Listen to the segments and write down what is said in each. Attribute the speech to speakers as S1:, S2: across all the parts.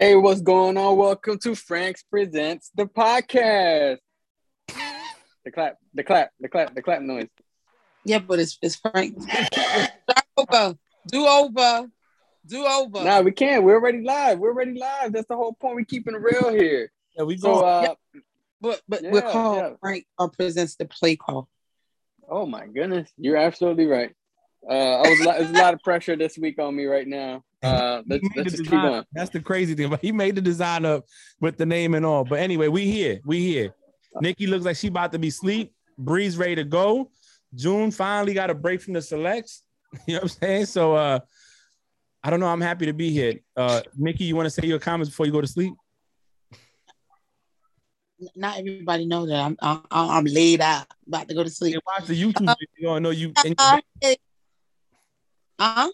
S1: Hey, what's going on? Welcome to Frank's Presents the podcast. The clap, the clap, the clap, the clap noise.
S2: Yeah, but it's it's Frank. Start over. Do over. Do over.
S1: Nah, we can't. We're already live. We're already live. That's the whole point. We keeping it real here.
S3: Yeah, we
S1: So,
S3: go.
S1: uh,
S2: but but
S1: Yeah,
S2: we're called
S1: yeah.
S2: Frank or presents the play call.
S1: oh my goodness, you're absolutely right. Uh, I was there's a lot of pressure this week on me right now. Uh, let's, let's just keep
S3: design.
S1: going.
S3: That's the crazy thing. But he made the design up with the name and all. But anyway, we here. We here. Nikki looks like she about to be sleep. Bree's ready to go. June finally got a break from the selects. You know what I'm saying? So uh I don't know. I'm happy to be here. Uh Nikki, you want to say your comments before you go to sleep?
S2: Not everybody know that I'm I'm, I'm laid out, about to go to
S3: They
S2: sleep.
S3: watch the YouTube
S2: Uh,
S3: video. I know you and
S2: Uh huh.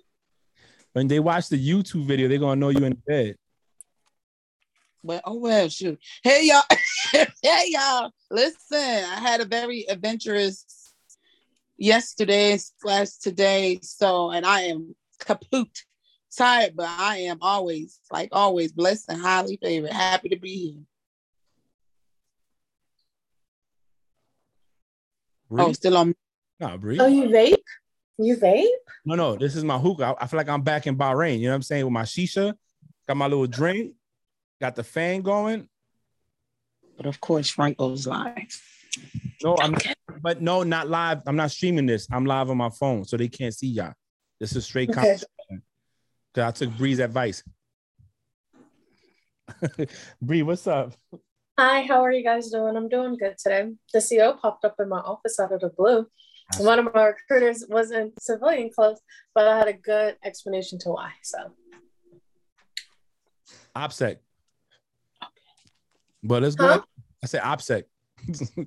S3: When they watch the YouTube video, they're gonna know you in bed.
S2: Well, oh well, shoot. Hey y'all, hey y'all. Listen, I had a very adventurous yesterday slash today. So, and I am kaput tired, but I am always, like always, blessed and highly favored. Happy to be here.
S3: Bree?
S2: Oh, still on.
S3: Nah, Bree.
S4: Oh, you vape? You vape?
S3: No, no, this is my hookah. I, I feel like I'm back in Bahrain. You know what I'm saying? With my shisha, got my little drink, got the fan going.
S2: But of course, Frank goes live.
S3: No, I'm but no, not live. I'm not streaming this. I'm live on my phone, so they can't see y'all. This is straight
S4: Okay.
S3: conversation. Cause I took Bree's advice. Bree, what's up?
S4: Hi, how are you guys doing? I'm doing good today. The CEO popped up in my office out of the blue. One of my recruiters was in civilian clothes, but I had a good explanation to why. So
S3: OPSEC. But let's go.
S4: Huh?
S3: I said OPSEC.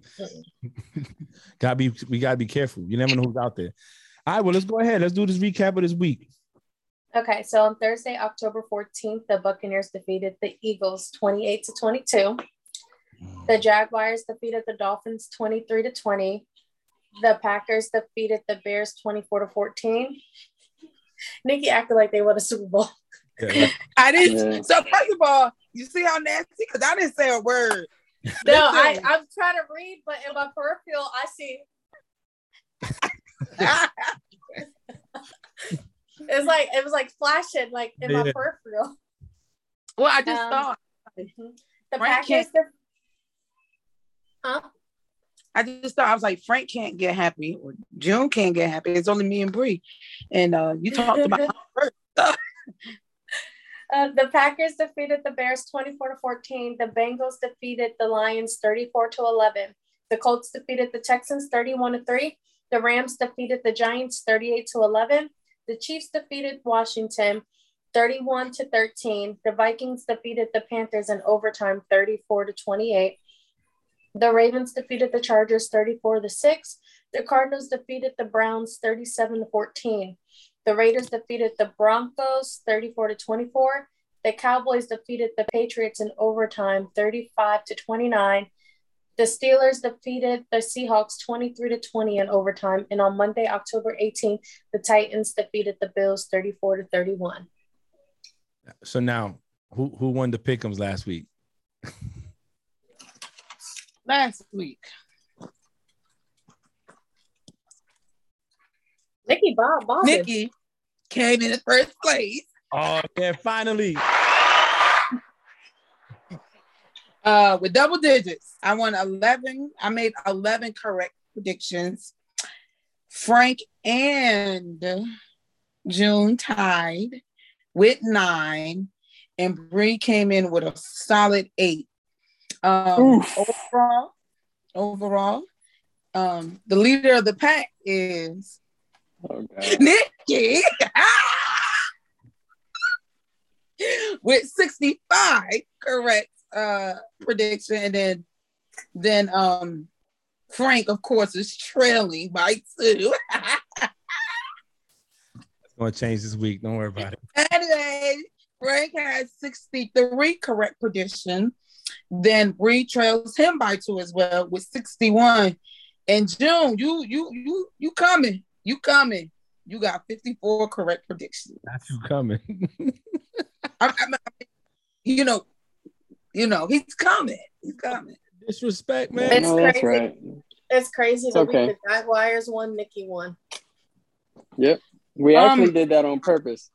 S3: gotta be we gotta be careful. You never know who's out there. All right, well, let's go ahead. Let's do this recap of this week.
S4: okay, so on Thursday, October 14th, the Buccaneers defeated the Eagles 28 to 22. The Jaguars defeated the Dolphins 23 to 20. The Packers defeated the Bears 24 to 14. Nikki acted like they won a Super Bowl.
S3: Yeah.
S2: I didn't.
S1: Yeah.
S2: So first of all, you see how nasty? Because I didn't say a word.
S4: No, I, I'm trying to read, but in my peripheral, I see it's like it was like flashing like in my peripheral.
S2: well, I just
S4: Um,
S2: thought.
S4: Mhm. The
S2: Frank
S4: Packers, def- huh?
S2: I just thought I was like Frank can't get happy or June can't get happy. It's only me and Bree, and uh, you talked about
S4: Uh, the Packers defeated the Bears 24 to 14. The Bengals defeated the Lions 34 to 11. The Colts defeated the Texans 31 to 3. The Rams defeated the Giants 38 to 11. The Chiefs defeated Washington 31 to 13. The Vikings defeated the Panthers in overtime 34 to 28. The Ravens defeated the Chargers 34 to 6. The Cardinals defeated the Browns 37 to 14. The Raiders defeated the Broncos 34 to 24. The Cowboys defeated the Patriots in overtime 35 to 29. The Steelers defeated the Seahawks 23 to 20 in overtime. And on Monday, October 18th, the Titans defeated the Bills 34 to 31.
S3: So now, who who won the pickums last week?
S2: last week.
S4: Nikki Bob, Bob.
S2: Nikki came in first place
S3: Oh yeah, finally.
S2: uh, with double digits. I won 11. I made 11 correct predictions. Frank and June tied with nine, and Bree came in with a solid eight. Um, overall, overall, um, the leader of the pack is
S1: Oh,
S2: Nikki with 65 correct uh prediction and then then um Frank of course is trailing by two.
S3: It's gonna change this week. Don't worry about it.
S2: anyway, Frank has 63 correct prediction. Then Bree trails him by two as well with 61. And June, you you you you coming. You coming. You got 54 correct predictions.
S3: Not you coming.
S2: I, I, I- you know, you know, he's coming. He's coming.
S3: Disrespect, man.
S4: It's
S1: no, that's
S4: crazy.
S1: right.
S4: It's crazy.
S1: It's
S4: The
S1: okay.
S4: week the Jaguars won, Nikki won.
S1: Yep. We
S2: Um,
S1: actually did that on purpose.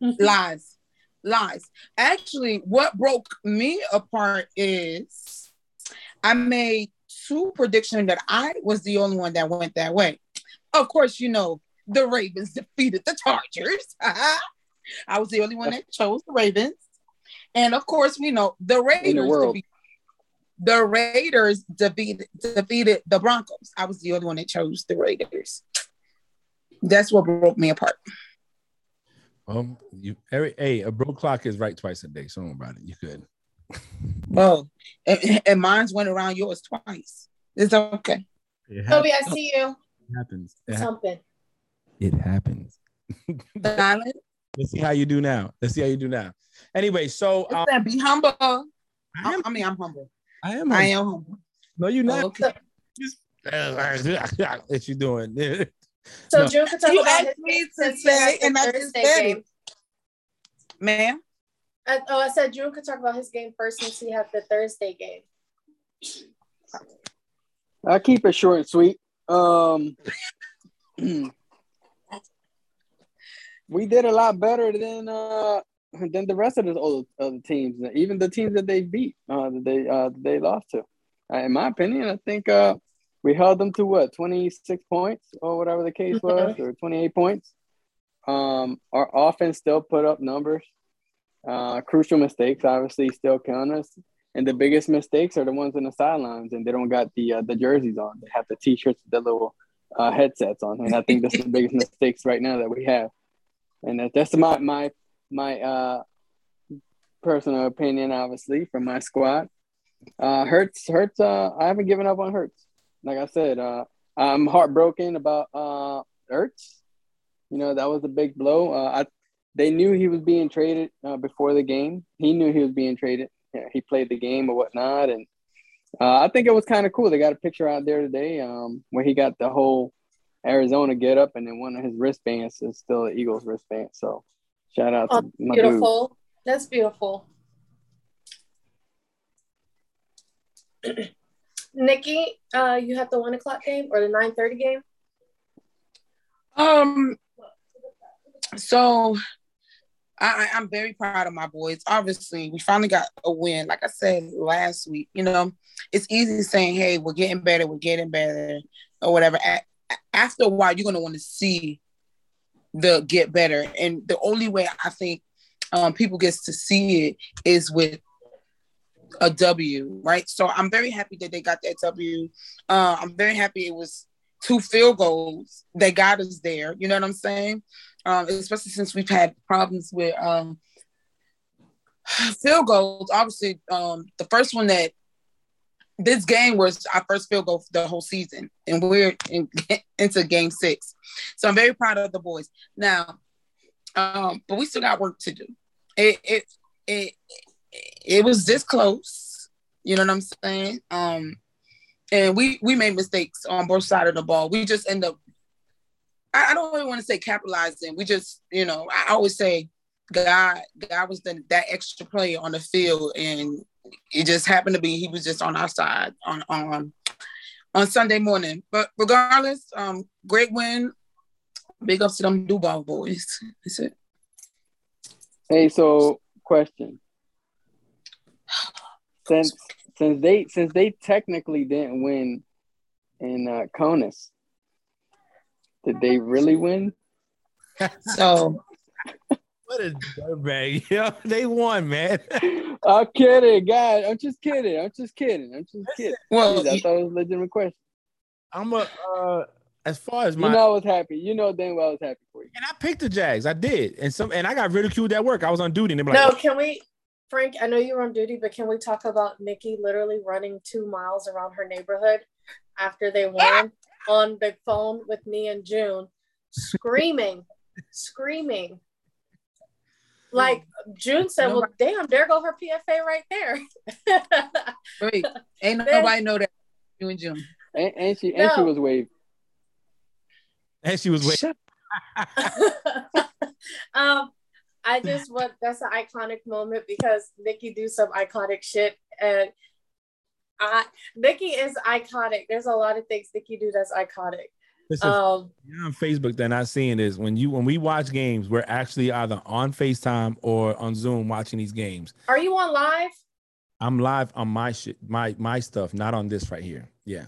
S2: lies lies. Actually what broke me apart is i made two predictions that i was the only one that went that way. Of course you know the ravens defeated the chargers. I was the only one that chose the ravens. And of course we know the raiders
S1: world.
S2: defeated, the raiders defeated defeated the broncos. I was the only one that chose the raiders. That's what broke me apart
S3: Um, you every hey, a broke clock is right twice a day. So don't worry about it. You could.
S2: Oh, and, and mine's went around yours twice. It's okay.
S3: It
S4: Toby, I see you.
S3: It happens. It, hap-
S4: Something.
S3: it happens.
S2: Silent.
S3: Let's see how you do now. Let's see how you do now. Anyway, so um,
S2: Listen, be humble.
S3: I
S2: I,
S3: am.
S2: I mean, I'm humble.
S3: I am.
S2: I am humble.
S3: No, you're not.
S2: Okay.
S3: What you doing?
S4: So
S3: No.
S4: June could talk
S2: You
S4: about
S2: asked
S4: his
S2: me to
S4: since
S2: say, and I just
S4: Thursday
S2: said
S4: game.
S2: it. Ma'am,
S4: I, oh, I said June could talk about his game first since he had the Thursday game.
S1: I'll keep it short and sweet. Um, we did a lot better than uh than the rest of the other, other teams, even the teams that they beat, uh, that they uh that they lost to. Uh, in my opinion, I think uh we held them to what twenty six points or whatever the case was, or twenty eight points. Um, our offense still put up numbers. Uh, crucial mistakes obviously still count us. And the biggest mistakes are the ones in the sidelines, and they don't got the uh, the jerseys on. They have the t-shirts, the little uh, headsets on, and I think that's the biggest mistakes right now that we have. And that, that's my my my uh, personal opinion, obviously, from my squad. Uh, Hurts, Hurts. Uh, I haven't given up on Hurts. Like I said, uh, I'm heartbroken about uh, Hurts. You know that was a big blow. Uh, I, they knew he was being traded uh, before the game. He knew he was being traded yeah, he played the game or whatnot. And uh, I think it was kind of cool. They got a picture out there today um, where he got the whole Arizona get up, and then one of his wristbands is still the Eagles wristband. So shout out to
S4: Oh,
S1: my dude.
S4: Beautiful. That's beautiful. Nikki, uh, you have the one o'clock game or the nine thirty game?
S2: um, so I, I'm very proud of my boys. Obviously, we finally got a win. Like I said last week, you know, it's easy saying, "Hey, we're getting better, we're getting better," or whatever. After a while, you're gonna want to see the get better, and the only way I think um, people gets to see it is with a W, right? So I'm very happy that they got that W. Uh, I'm very happy it was two field goals that got us there. You know what I'm saying? Um, especially since we've had problems with um, field goals. Obviously, um, the first one that this game was our first field goal the whole season, and we're in, into game six. So I'm very proud of the boys. Now, um, but we still got work to do. It it it it was this close. You know what I'm saying? Um, and we we made mistakes on both sides of the ball. We just end up. I, I don't really want to say capitalizing. We just, you know, I always say, God, God was the, that extra player on the field, and it just happened to be he was just on our side on on on Sunday morning. But regardless, um, great win. Big ups to them Duval boys. That's it.
S1: Hey, so question. Since since they since they technically didn't win in uh, Conus, did they really win?
S2: So
S3: What a dirtbag. Yo, they won, man.
S1: I'm kidding, guys. I'm just kidding. I'm just kidding. I'm just kidding.
S2: well,
S1: I thought it was a legitimate question.
S3: I'm a uh as far as my
S1: You know, I was happy. You know, damn well I was happy for you.
S3: and I picked the Jags. I did. And some and I got ridiculed at work. I was on duty and they were like, No,
S4: can we, Frank? I know you were on duty, but can we talk about Nikki literally running two miles around her neighborhood after they won on the phone with me and June, screaming, screaming. Like June said, well, damn, there go her PFA right there.
S2: wait, ain't
S4: Then-
S2: nobody know that you and June.
S1: And, and she and she was waved.
S3: and she was waiting.
S2: Shut
S4: um, I just want that's an iconic moment because Nikki do some iconic shit and I Nikki is iconic. There's a lot of things Nikki do that's iconic. Um,
S3: you're on Facebook, they're not seeing this. When you when we watch games, we're actually either on FaceTime or on Zoom watching these games.
S4: are you on live?
S3: I'm live on my shit, my my stuff, not on this right here. Yeah.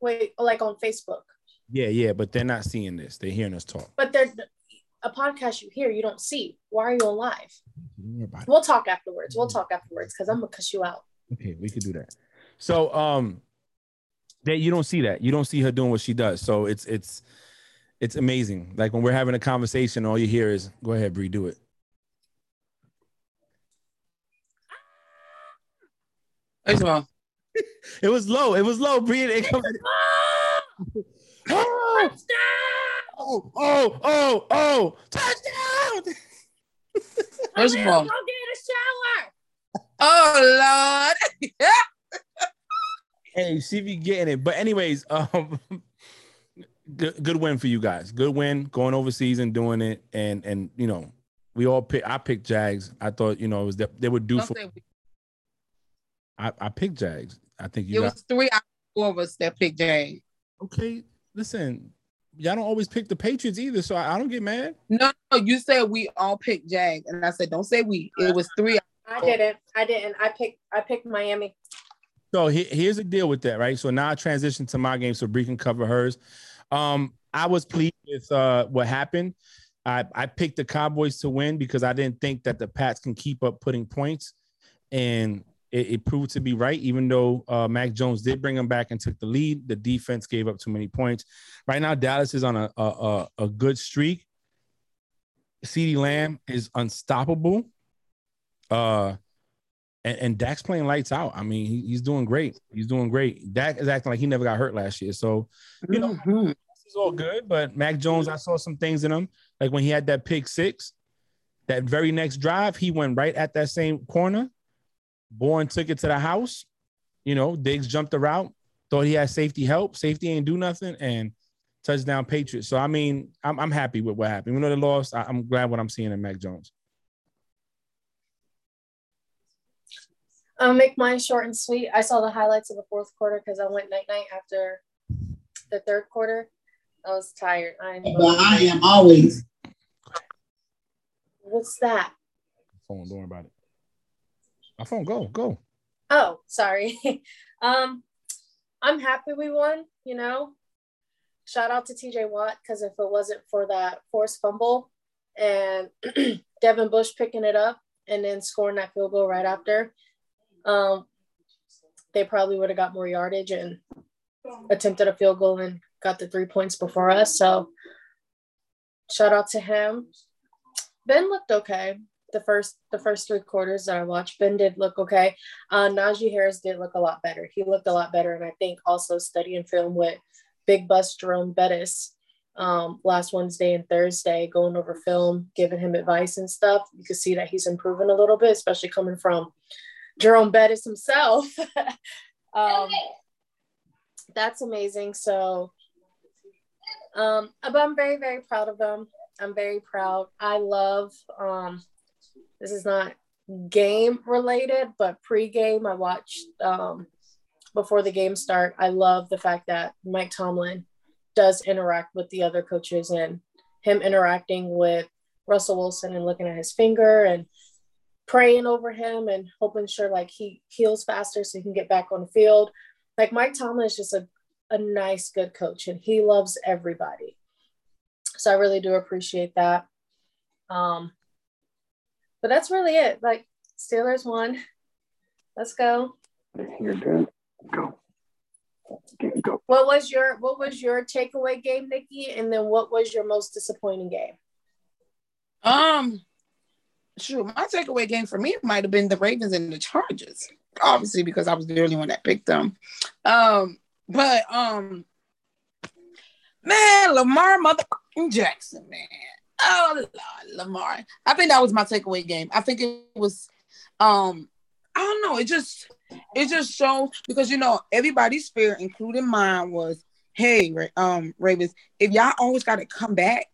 S4: Wait, like on Facebook.
S3: Yeah, yeah, but they're not seeing this. They're hearing us talk.
S4: But there's a podcast you hear, you don't see. Why are you on live?
S3: Don't worry about it.
S4: We'll talk afterwards. We'll talk afterwards because I'm gonna cuss you out.
S3: Okay, we could do that. So um that you don't see that. You don't see her doing what she does. So it's it's it's amazing. Like when we're having a conversation, all you hear is go ahead, Bree, do it.
S2: First of
S3: It was low. It was low, Bree. It come- oh, oh, oh, oh, touchdown!
S2: first of all,
S4: go get a shower.
S2: oh Lord.
S3: Hey, she be getting it. But anyways, um, good good win for you guys. Good win going overseas and doing it. And and you know, we all pick. I picked Jags. I thought you know it was that they would do
S2: Don't
S3: for.
S2: say we-
S3: I, I picked Jags. I think
S2: It
S3: got
S2: was three out of four of us that picked Jags.
S3: okay. Listen, y'all don't always pick the Patriots either, so I, I don't get mad.
S2: No, no, you said we all picked Jag, and I said don't say we. It was three.
S4: I didn't. I didn't. I picked. I picked Miami.
S3: So he, here's the deal with that, right? So now I transition to my game so Bree can cover hers. Um, I was pleased with uh, what happened. I, I picked the Cowboys to win because I didn't think that the Pats can keep up putting points, and it, it proved to be right. Even though uh, Mac Jones did bring them back and took the lead, the defense gave up too many points. Right now, Dallas is on a a, a, a good streak. CeeDee Lamb is unstoppable. Uh, and, and Dak's playing lights out. I mean, he, he's doing great. He's doing great. Dak is acting like he never got hurt last year. So, you know,
S2: Mhm.
S3: is all good. But Mac Jones, I saw some things in him. Like when he had that pick six, that very next drive, he went right at that same corner. Bourne took it to the house. You know, Diggs jumped the route, thought he had safety help. Safety ain't do nothing, and touchdown Patriots. So I mean, I'm, I'm happy with what happened. Even though they lost, I, I'm glad what I'm seeing in Mac Jones.
S4: I'll make mine short and sweet. I saw the highlights of the fourth quarter because I went night night after the third quarter. I was tired. I
S5: Well, I am always.
S4: What's that?
S3: Phone, don't worry about it. My phone, go, go.
S4: Oh, sorry. um, I'm happy we won. You know, shout out to TJ Watt because if it wasn't for that forced fumble and Devin Bush picking it up and then scoring that field goal right after, um, they probably would have got more yardage and attempted a field goal and got the three points before us. So shout out to him. Ben looked okay the first the first three quarters that I watched. Ben did look okay. Uh, Najee Harris did look a lot better. He looked a lot better, and I think also studying film with Big Bus Jerome Bettis um, last Wednesday and Thursday, going over film, giving him advice and stuff. You can see that he's improving a little bit, especially coming from Jerome Bettis himself. um, that's amazing. So, um, but I'm very very proud of him. I'm very proud. I love. Um, this is not game related, but pre-game I watched um, before the game start. I love the fact that Mike Tomlin does interact with the other coaches and him interacting with Russell Wilson and looking at his finger and praying over him and hoping sure like he heals faster so he can get back on the field. Like Mike Tomlin is just a, a nice, good coach and he loves everybody. So I really do appreciate that. Um, but that's really it. Like Steelers won. Let's go.
S1: You're good. Go. Go.
S4: What was your what was your takeaway game, Nikki? And then what was your most disappointing game?
S2: Um, sure. My takeaway game for me might have been the Ravens and the Chargers, obviously because I was the only one that picked them. Um, but um, man, Lamar motherfucking Jackson, man. Oh Lord, Lamar. I think that was my takeaway game. I think it was, um, I don't know. It just, it just shows because you know everybody's fear, including mine, was, hey, um, Ravens, if y'all always got to come back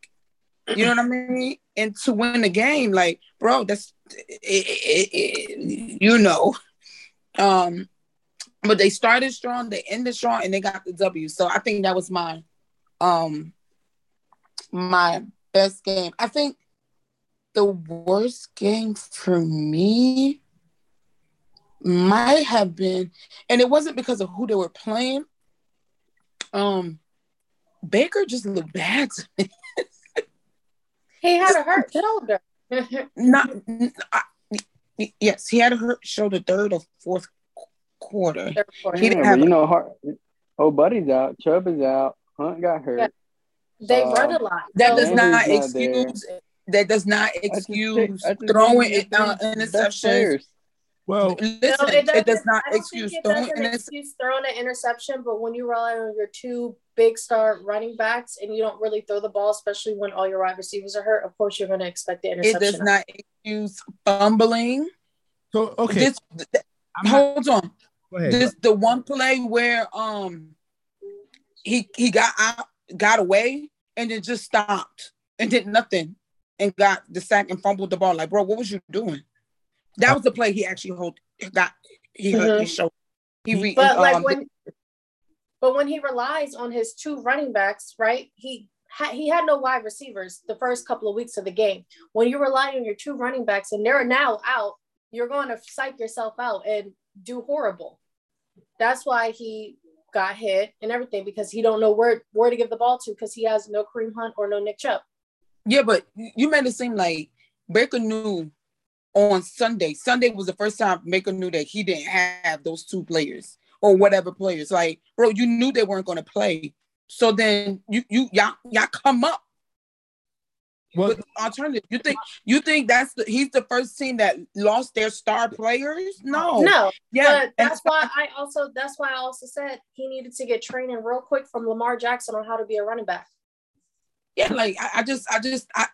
S2: You know what I mean? And to win the game, like, bro, that's it, it, it, you know. Um, but they started strong, they ended strong, and they got the W. So I think that was my um my best game. I think the worst game for me might have been, and it wasn't because of who they were playing. Um, Baker just looked bad to me.
S4: he had a hurt shoulder.
S2: Not, I, yes, he had a hurt shoulder third or fourth quarter.
S1: Third quarter. He didn't have, you know, Hart, oh, Buddy's out, Chubb is out, Hunt got hurt. Yeah.
S4: They uh, run a lot.
S2: That does not excuse. that does not excuse throwing it uh, interceptions.
S3: Well,
S2: listen, no, it, it, does not excuse
S4: it throwing, excuse throwing an interception, but when you rely on your two big star running backs and you don't really throw the ball, especially when all your wide receivers are hurt, of course you're going to expect the interception.
S2: It does not excuse fumbling.
S3: So okay, this,
S2: hold on. This the one play where um he he got out, got away, and then just stopped and did nothing and got the sack and fumbled the ball. Like, bro, what was you doing? That was the play he actually hold got he mm-hmm. hurt his shoulder. He re,
S4: but like um, when but when he relies on his two running backs, right? He ha- he had no wide receivers the first couple of weeks of the game. When you rely on your two running backs and they're now out, you're going to psych yourself out and do horrible. That's why he got hit and everything because he don't know where where to give the ball to because he has no Kareem Hunt or no Nick Chubb.
S2: Yeah, but you made it seem like Baker knew on Sunday. Sunday was the first time Baker knew that he didn't have those two players or whatever players. Like, bro, you knew they weren't going to play. So then you you y'all y'all come up well, with alternative. You think you think that's the he's the first team that lost their star players? No,
S4: no. Yeah, that's why I also that's why I also said he needed to get training real quick from Lamar Jackson on how to be a running back.
S2: Yeah, like I, I just I just I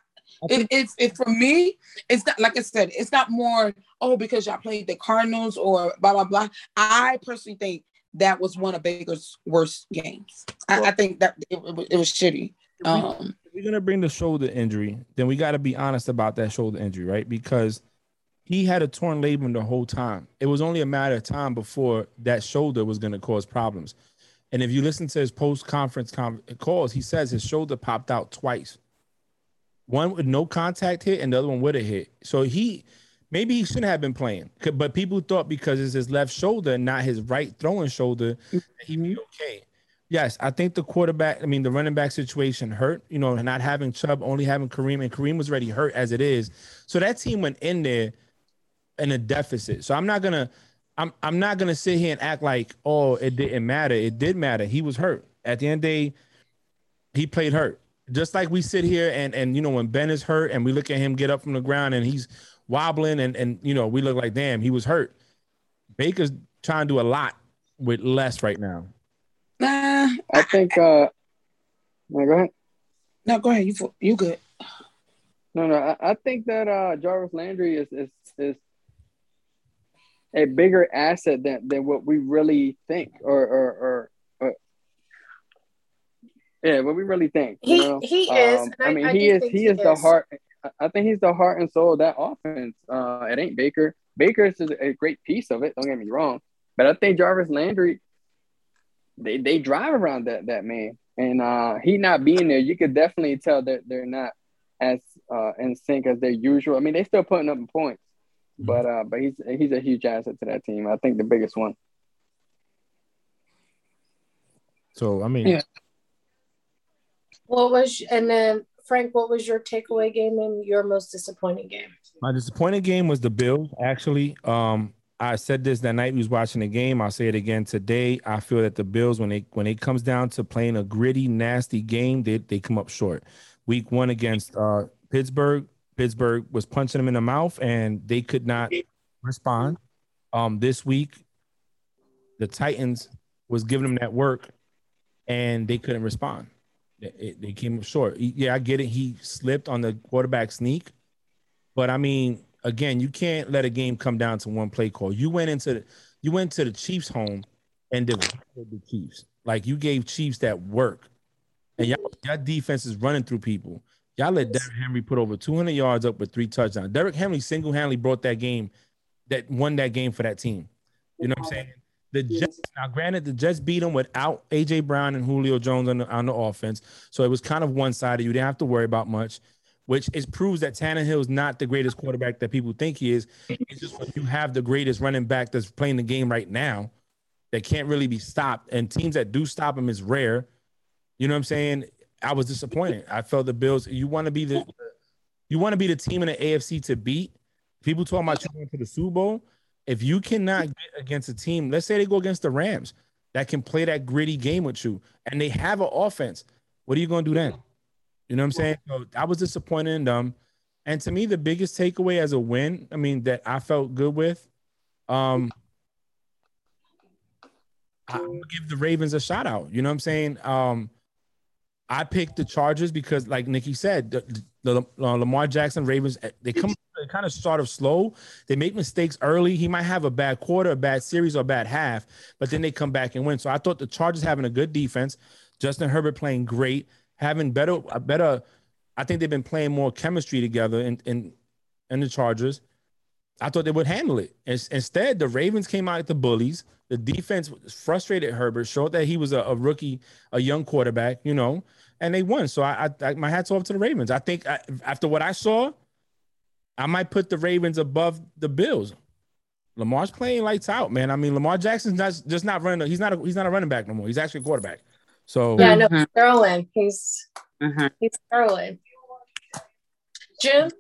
S2: it, it's it for me, it's not like I said, it's not more, oh, because y'all played the Cardinals or blah blah blah. I personally think that was one of Baker's worst games. I, I think that it, it, it was shitty. Um,
S3: if we're gonna bring the shoulder injury, then we got to be honest about that shoulder injury, right? Because he had a torn labrum the whole time. It was only a matter of time before that shoulder was gonna cause problems. And if you listen to his post conference com- calls, he says his shoulder popped out twice one with no contact hit and the other one would have hit. So he maybe he shouldn't have been playing, but people thought because it's his left shoulder, not his right throwing shoulder, he'd be mm-hmm. okay. Yes, I think the quarterback, I mean, the running back situation hurt, you know, not having Chubb, only having Kareem, and Kareem was already hurt as it is. So that team went in there in a deficit. So I'm not gonna, I'm I'm not gonna sit here and act like, oh, it didn't matter. It did matter. He was hurt. At the end of the day, he played hurt just like we sit here and and you know when Ben is hurt and we look at him get up from the ground and he's wobbling and and you know we look like damn he was hurt. Baker's trying to do a lot with less right now.
S2: Nah,
S1: I think. uh no, go ahead.
S2: No, go ahead. You you good?
S1: No, no. I, I think that uh Jarvis Landry is is is a bigger asset than than what we really think or or or yeah, what we really think.
S4: He
S1: know?
S4: he is.
S1: Um, I, I, mean, I he is. He, he is, the heart. I think he's the heart and soul of that offense. Uh, it ain't Baker. Baker is a great piece of it. Don't get me wrong, but I think Jarvis Landry, they they drive around that that man, and uh, he not being there, you could definitely tell that they're not as uh, in sync as their usual. I mean, they still putting up points, mm-hmm. but uh, but he's he's a huge asset to that team. I think the biggest one.
S3: So I mean,
S2: yeah.
S4: What was and then Frank? What was your takeaway game and your most disappointing game?
S3: My disappointing game was the Bills. Actually, um, I said this that night we was watching the game. I'll say it again today. I feel that the Bills, when they when it comes down to playing a gritty, nasty game, they they come up short. Week one against uh, Pittsburgh, Pittsburgh was punching them in the mouth, and they could not respond. Um, this week, the Titans was giving them that work, and they couldn't respond. They, they came up short. Yeah, I get it. He slipped on the quarterback sneak, but I mean, again, you can't let a game come down to one play call. You went into the, you went to the Chiefs' home and did the Chiefs. Like you gave Chiefs that work, and y'all, y'all defense is running through people. Y'all let Derrick Henry put over 200 yards up with three touchdowns. Derrick Henry single handedly brought that game, that won that game for that team. You know what I'm saying? The Jets, now granted, the Jets beat them without AJ Brown and Julio Jones on the, on the offense. So it was kind of one sided. You didn't have to worry about much, which is proves that Tannehill is not the greatest quarterback that people think he is. It's just when you have the greatest running back that's playing the game right now that can't really be stopped. And teams that do stop him is rare. You know what I'm saying? I was disappointed. I felt the Bills. You want to be the you want to be the team in the AFC to beat. People talking about you going to the Super Bowl. If you cannot get against a team, let's say they go against the Rams that can play that gritty game with you, and they have an offense, what are you going to do then? You know what I'm saying? So I was disappointed in them. And to me, the biggest takeaway as a win, I mean, that I felt good with, um, I'm gonna give the Ravens a shout out. You know what I'm saying? Um, I picked the Chargers because, like Nikki said, the, the uh, Lamar Jackson Ravens eh, they come they kind of start off slow. They make mistakes early. He might have a bad quarter, a bad series, or a bad half, but then they come back and win. So I thought the Chargers having a good defense, Justin Herbert playing great, having better better. I think they've been playing more chemistry together in in, in the Chargers. I thought they would handle it. Instead, the Ravens came out at the bullies. The defense frustrated Herbert, showed that he was a, a rookie, a young quarterback, you know, and they won. So I, I, my hats off to the Ravens. I think I, after what I saw, I might put the Ravens above the Bills. Lamar's playing lights out, man. I mean, Lamar Jackson's not just not running. He's not a, he's not a running back no more. He's actually a quarterback. So
S4: yeah, no, he's throwing. He's mm-hmm. he's throwing. Jim.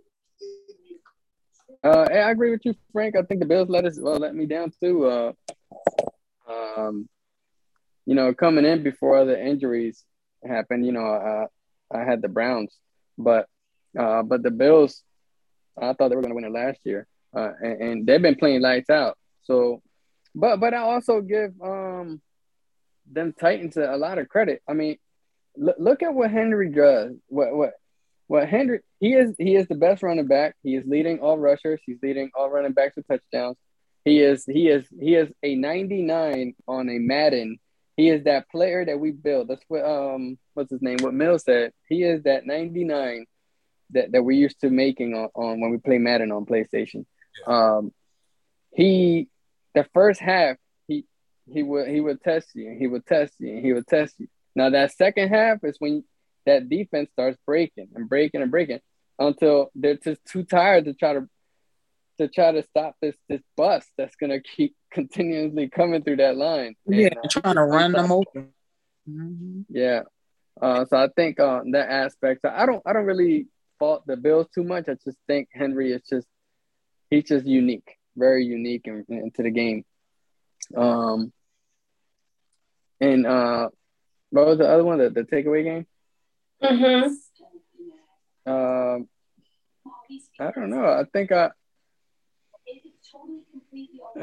S1: Uh, I agree with you, Frank. I think the Bills let us well let me down too. Uh, um, you know, coming in before the injuries happened, you know, uh, I had the Browns, but uh, but the Bills, I thought they were going to win it last year, uh, and, and, they've been playing lights out. So, but but I also give um them Titans a, a lot of credit. I mean, look, look at what Henry does. What what what Henry he is he is the best running back. He is leading all rushers. He's leading all running backs with touchdowns. He is he is he is a 99 on a Madden. He is that player that we built. That's what um what's his name? What Mill said. He is that 99 that, that we're used to making on, on when we play Madden on PlayStation. Um he the first half he would he would test you he would test you and he would test you. Now that second half is when that defense starts breaking and breaking and breaking until they're just too tired to try to to try to stop this this bus that's gonna keep continuously coming through that line.
S2: Yeah, and, uh, trying to run them over.
S1: Mm-hmm. Yeah. Uh, so I think uh, that aspect. I don't I don't really fault the Bills too much. I just think Henry is just he's just unique, very unique in, into the game. Um, and uh, what was the other one? The, the takeaway game.
S4: Mm-hmm.
S1: Um, I don't know. I think I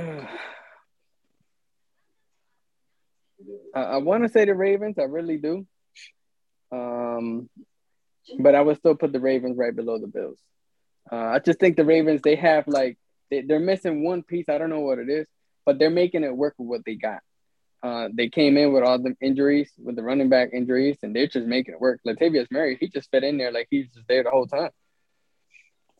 S1: I, I want to say the Ravens. I really do. Um, but I would still put the Ravens right below the Bills. Uh, I just think the Ravens they have like they, they're missing one piece. I don't know what it is, but they're making it work with what they got. Uh, they came in with all the injuries, with the running back injuries, and they're just making it work. Latavius Murray, he just fit in there like he's just there the whole time.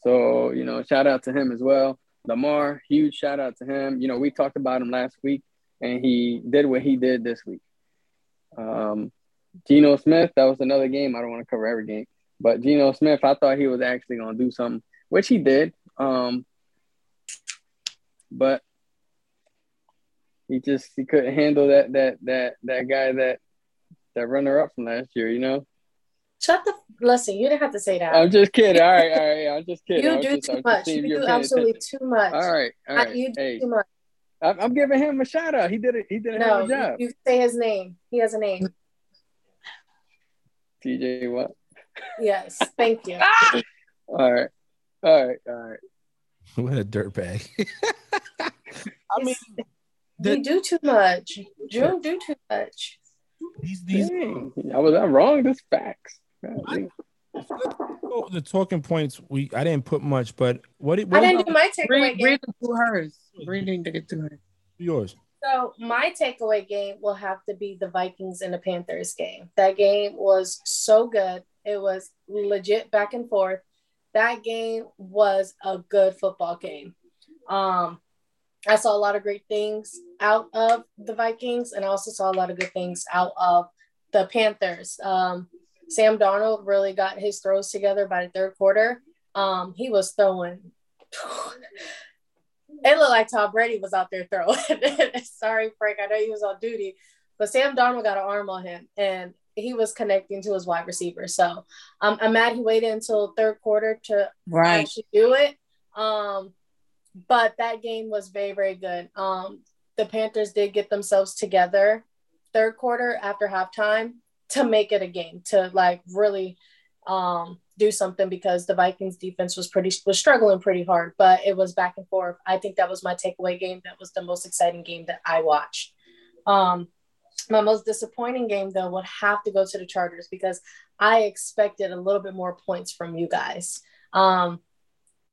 S1: So you know, shout out to him as well. Lamar, huge shout out to him. You know, we talked about him last week, and he did what he did this week. Um, Geno Smith, that was another game. I don't want to cover every game, but Geno Smith, I thought he was actually going to do something, which he did. Um, but he just he couldn't handle that that that that guy that that runner up from last year. You know.
S4: Shut the listen. You didn't have to say that.
S1: I'm just kidding. All right, all right. I'm just kidding.
S4: You do just, too much. You do absolutely attention. too much.
S1: All right, all right.
S4: You do
S1: hey,
S4: too much.
S1: I'm, I'm, giving him a shout out. He did it. He did a no, job.
S4: You, you say his name. He has a name.
S1: TJ what?
S4: Yes. Thank you. Ah!
S1: all right. All right. All right.
S3: What a dirtbag.
S4: I mean, the, you do too much. June do too much.
S3: These these.
S1: Dang, I was I'm wrong. This facts.
S3: the talking points we I didn't put much, but what,
S4: what I didn't do my takeaway
S2: read, game. Read to hers. Reading to get to her.
S3: Yours.
S4: So my takeaway game will have to be the Vikings and the Panthers game. That game was so good, It was legit back and forth. That game was a good football game. Um, I saw a lot of great things out of the Vikings, and I also saw a lot of good things out of the Panthers. Um, Sam Darnold really got his throws together by the third quarter. Um, he was throwing. it looked like Tom Brady was out there throwing. Sorry, Frank. I know he was on duty, but Sam Darnold got an arm on him, and he was connecting to his wide receiver. So um, I'm mad he waited until third quarter to
S2: Right.
S4: actually do it. Um, but that game was very, very good. Um, the Panthers did get themselves together third quarter after halftime to make it a game to like really um, do something because the Vikings defense was pretty was struggling pretty hard, but it was back and forth. I think that was my takeaway game. That was the most exciting game that I watched. Um, my most disappointing game though would have to go to the Chargers because I expected a little bit more points from you guys. Um,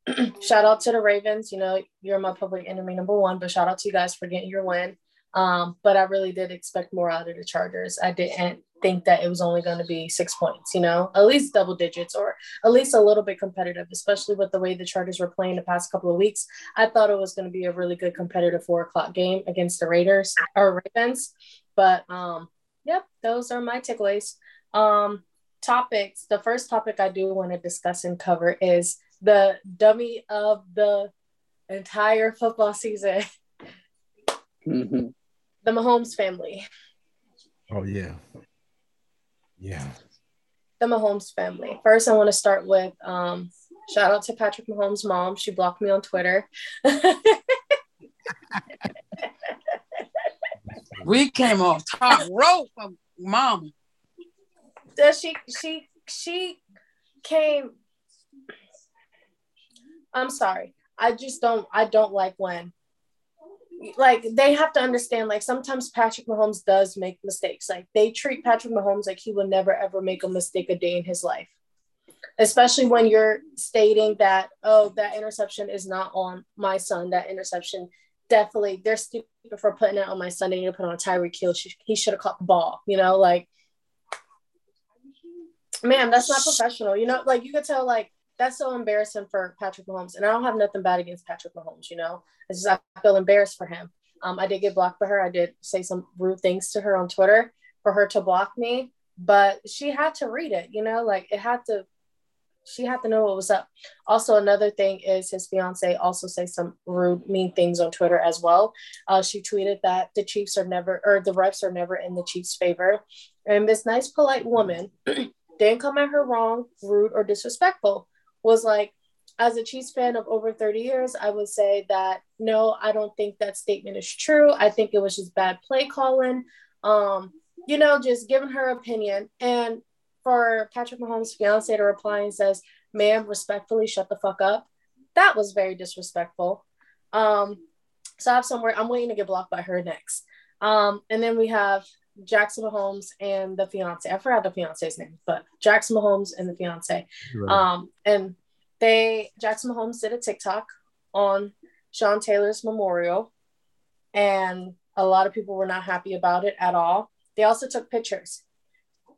S4: shout out to the Ravens. You know, you're my public enemy number one, but shout out to you guys for getting your win. Um, but I really did expect more out of the Chargers. I didn't think that it was only going to be six points, you know, at least double digits or at least a little bit competitive, especially with the way the Chargers were playing the past couple of weeks. I thought it was going to be a really good competitive four o'clock game against the Raiders or Ravens. But um, yep, those are my takeaways. Um, topics. The first topic I do want to discuss and cover is the dummy of the entire football season,
S1: Mhm.
S4: the Mahomes family.
S3: Oh yeah. Yeah.
S4: The Mahomes family. First, I want to start with um, shout out to Patrick Mahomes' mom. She blocked me on Twitter.
S2: We came off top rope from mama.
S4: Does she she she came I'm sorry. I just don't I don't like when like they have to understand like sometimes Patrick Mahomes does make mistakes. Like they treat Patrick Mahomes like he will never ever make a mistake a day in his life. Especially when you're stating that oh that interception is not on my son. That interception definitely they're stupid for putting it on my son. They need to put on Tyreek Hill. He should have caught the ball. You know like man, that's not professional. You know, like you could tell, like that's so embarrassing for Patrick Mahomes. And I don't have nothing bad against Patrick Mahomes. You know, it's just I feel embarrassed for him. Um, I did get blocked by her. I did say some rude things to her on Twitter for her to block me, but she had to read it. You know, like it had to. She had to know what was up. Also, another thing is his fiance also say some rude, mean things on Twitter as well. Uh, she tweeted that the Chiefs are never, or the refs are never in the Chiefs' favor. And this nice, polite woman didn't come at her wrong, rude, or disrespectful. Was like, as a Chiefs fan of over 30 years, I would say that no, I don't think that statement is true. I think it was just bad play calling. Um, you know, just giving her opinion. And for Patrick Mahomes' fiance to reply and says, ma'am, respectfully shut the fuck up. That was very disrespectful. Um, so I have somewhere I'm waiting to get blocked by her next. Um, and then we have Jackson Mahomes and the fiance. I forgot the fiance's name, but Jackson Mahomes and the fiance. Um, and they Jackson Mahomes did a TikTok on Sean Taylor's memorial, and a lot of people were not happy about it at all. They also took pictures.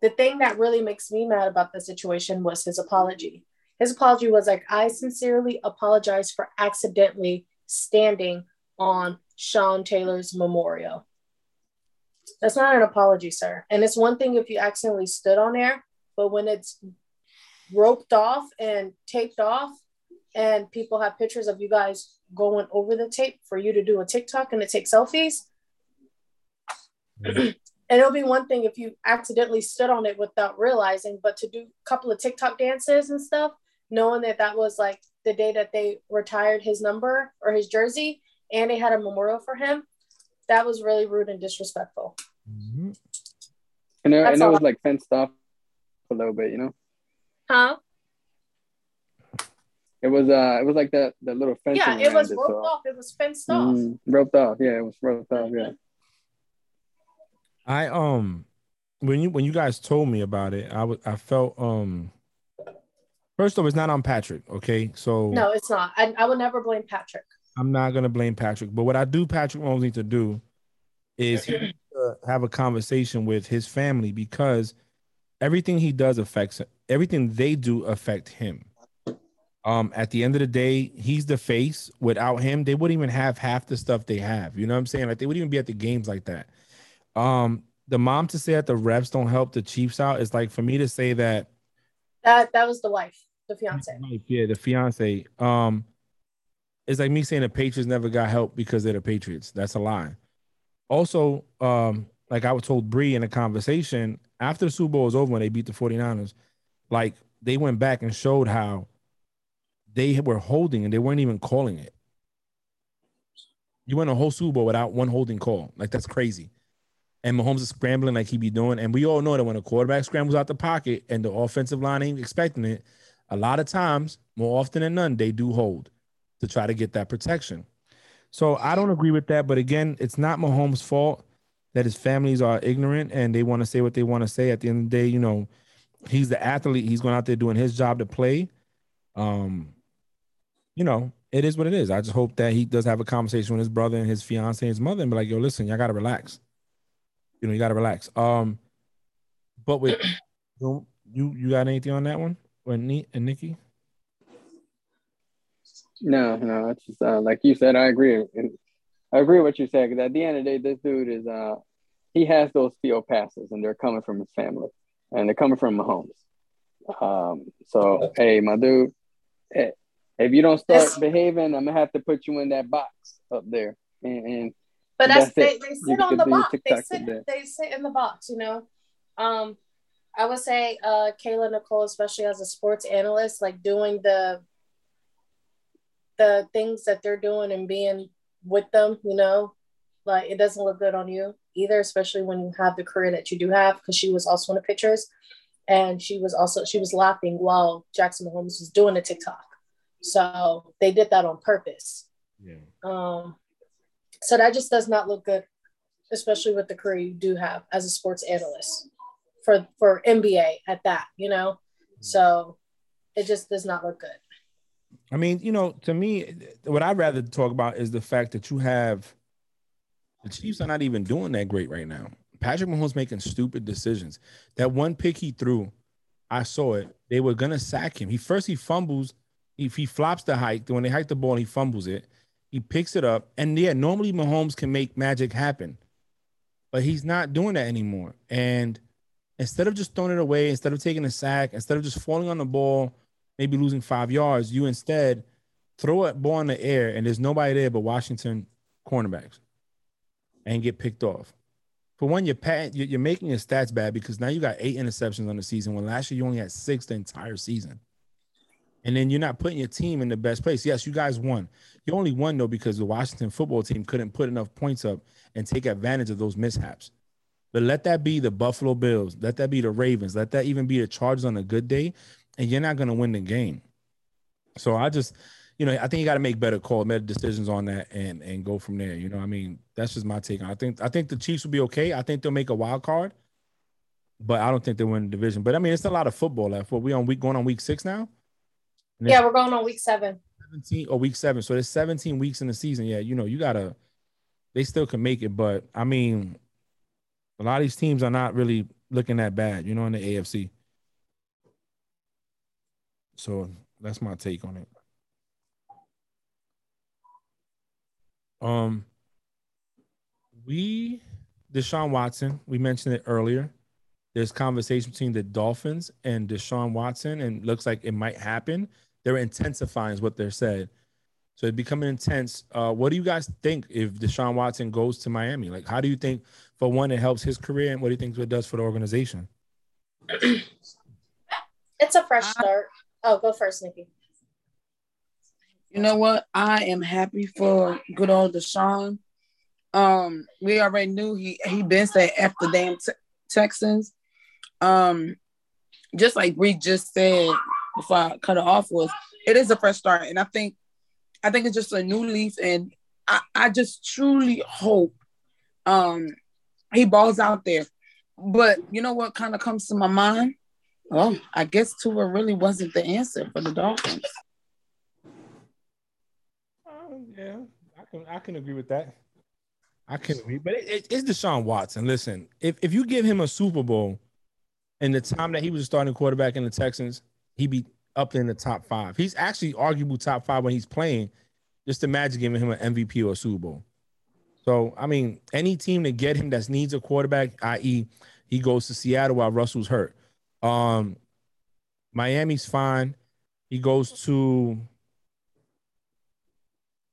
S4: The thing that really makes me mad about the situation was his apology. His apology was like, I sincerely apologize for accidentally standing on Sean Taylor's memorial. That's not an apology, sir. And it's one thing if you accidentally stood on there, but when it's roped off and taped off, and people have pictures of you guys going over the tape for you to do a TikTok and to take selfies. and it'll be one thing if you accidentally stood on it without realizing, but to do a couple of TikTok dances and stuff, knowing that that was like the day that they retired his number or his jersey and they had a memorial for him, that was really rude and disrespectful.
S3: Mhm.
S1: And
S4: I,
S1: and it
S4: all
S1: was like fenced off a little bit, you know.
S4: Huh?
S1: It was uh, it was like that that little fence.
S4: Yeah, it was
S1: around
S4: roped
S1: so-
S4: off. It was fenced off.
S1: Mm, roped off. Yeah, it was roped off. Yeah.
S3: I um when you when you guys told me about it, I was I felt um first off, it's not on Patrick, okay? So
S4: No, it's not. I, I would never blame Patrick.
S3: I'm not gonna blame Patrick, but what I do Patrick Mahomes need to do is he needs to have a conversation with his family because everything he does affects everything they do affect him. Um, at the end of the day, he's the face. Without him, they wouldn't even have half the stuff they have. You know what I'm saying? Like they wouldn't even be at the games like that. Um, the mom to say that the refs don't help the Chiefs out is like for me to say that
S4: That that was the wife, the fiance.
S3: yeah, the fiance. Um, it's like me saying the Patriots never got help because they're the Patriots. That's a lie. Also, um, like I was told Bree in a conversation after the Super Bowl was over when they beat the 49ers, like they went back and showed how they were holding and they weren't even calling it. You went a whole Super Bowl without one holding call. Like that's crazy. And Mahomes is scrambling like he be doing. And we all know that when a quarterback scrambles out the pocket and the offensive line ain't expecting it, a lot of times, more often than none, they do hold to try to get that protection. So I don't agree with that. But again, it's not Mahomes' fault that his families are ignorant and they want to say what they want to say. At the end of the day, you know, he's the athlete. He's going out there doing his job to play. Um, you know, it is what it is. I just hope that he does have a conversation with his brother and his fiance and his mother and be like, yo, listen, y'all gotta relax. You know, you gotta relax. Um, but with you, you got anything on that one? And Nikki?
S1: No, no, it's just uh, like you said. I agree. And I agree with what you said because at the end of the day, this dude is uh, he has those field passes, and they're coming from his family, and they're coming from Mahomes. Um, so hey, my dude, eh, if you don't start behaving, I'm gonna have to put you in that box up there. And, and
S4: But that's,
S1: That's
S4: they, they
S1: You
S4: sit on the box. They sit they sit in the box, you know. Um I would say uh Kayla Nicole, especially as a sports analyst, like doing the the things that they're doing and being with them, you know, like it doesn't look good on you either, especially when you have the career that you do have, because she was also in the pictures and she was also she was laughing while Jackson Mahomes was doing the TikTok. So they did that on purpose.
S3: Yeah.
S4: Um, so that just does not look good, especially with the career you do have as a sports analyst for for NBA at that, you know. So it just does not look good.
S3: I mean, you know, to me, what I'd rather talk about is the fact that you have the Chiefs are not even doing that great right now. Patrick Mahomes making stupid decisions. That one pick he threw, I saw it. They were gonna sack him. He first he fumbles, if he flops the hike, when they hike the ball, he fumbles it. He picks it up, and yeah, normally Mahomes can make magic happen, but he's not doing that anymore. And instead of just throwing it away, instead of taking a sack, instead of just falling on the ball, maybe losing five yards, you instead throw a ball in the air, and there's nobody there but Washington cornerbacks, and get picked off. For one, you're pat, you're you're making your stats bad because now you got eight interceptions on the season. When last year you only had six the entire season, and then you're not putting your team in the best place. Yes, you guys won. You only won though because the Washington football team couldn't put enough points up and take advantage of those mishaps. But let that be the Buffalo Bills. Let that be the Ravens. Let that even be the Chargers on a good day, and you're not going to win the game. So I just, you know, I think you got to make better call, better decisions on that, and and go from there. You know, I mean, that's just my take I think I think the Chiefs will be okay. I think they'll make a wild card, but I don't think they'll win the division. But I mean, it's a lot of football left. What we on week going on week six now?
S4: Yeah, we're going on week seven.
S3: 17 or week seven. So there's 17 weeks in the season. Yeah, you know, you gotta they still can make it, but I mean, a lot of these teams are not really looking that bad, you know, in the AFC. So that's my take on it. Um we Deshaun Watson, we mentioned it earlier. There's conversation between the Dolphins and Deshaun Watson, and looks like it might happen they're intensifying is what they're said. So it's becoming intense. Uh, what do you guys think if Deshaun Watson goes to Miami? Like, how do you think, for one, it helps his career, and what do you think it does for the organization?
S4: It's a fresh start. Oh, go first, Nikki.
S2: You know what? I am happy for good old Deshaun. Um, we already knew he he been saying after damn te- Texans. Um, just like we just said before I cut it off was it is a fresh start, and I think I think it's just a new leaf, and I I just truly hope um he balls out there. But you know what kind of comes to my mind? Oh, I guess Tua really wasn't the answer for the Dolphins.
S3: Uh, yeah, I can I can agree with that. I can agree, but it, it, it's Deshaun Watson. Listen, if if you give him a Super Bowl, in the time that he was a starting quarterback in the Texans, he'd be up in the top five. He's actually arguable top five when he's playing. Just imagine giving him an MVP or a Super Bowl. So I mean, any team to get him that needs a quarterback, i.e., he goes to Seattle while Russell's hurt. Um, Miami's fine. He goes to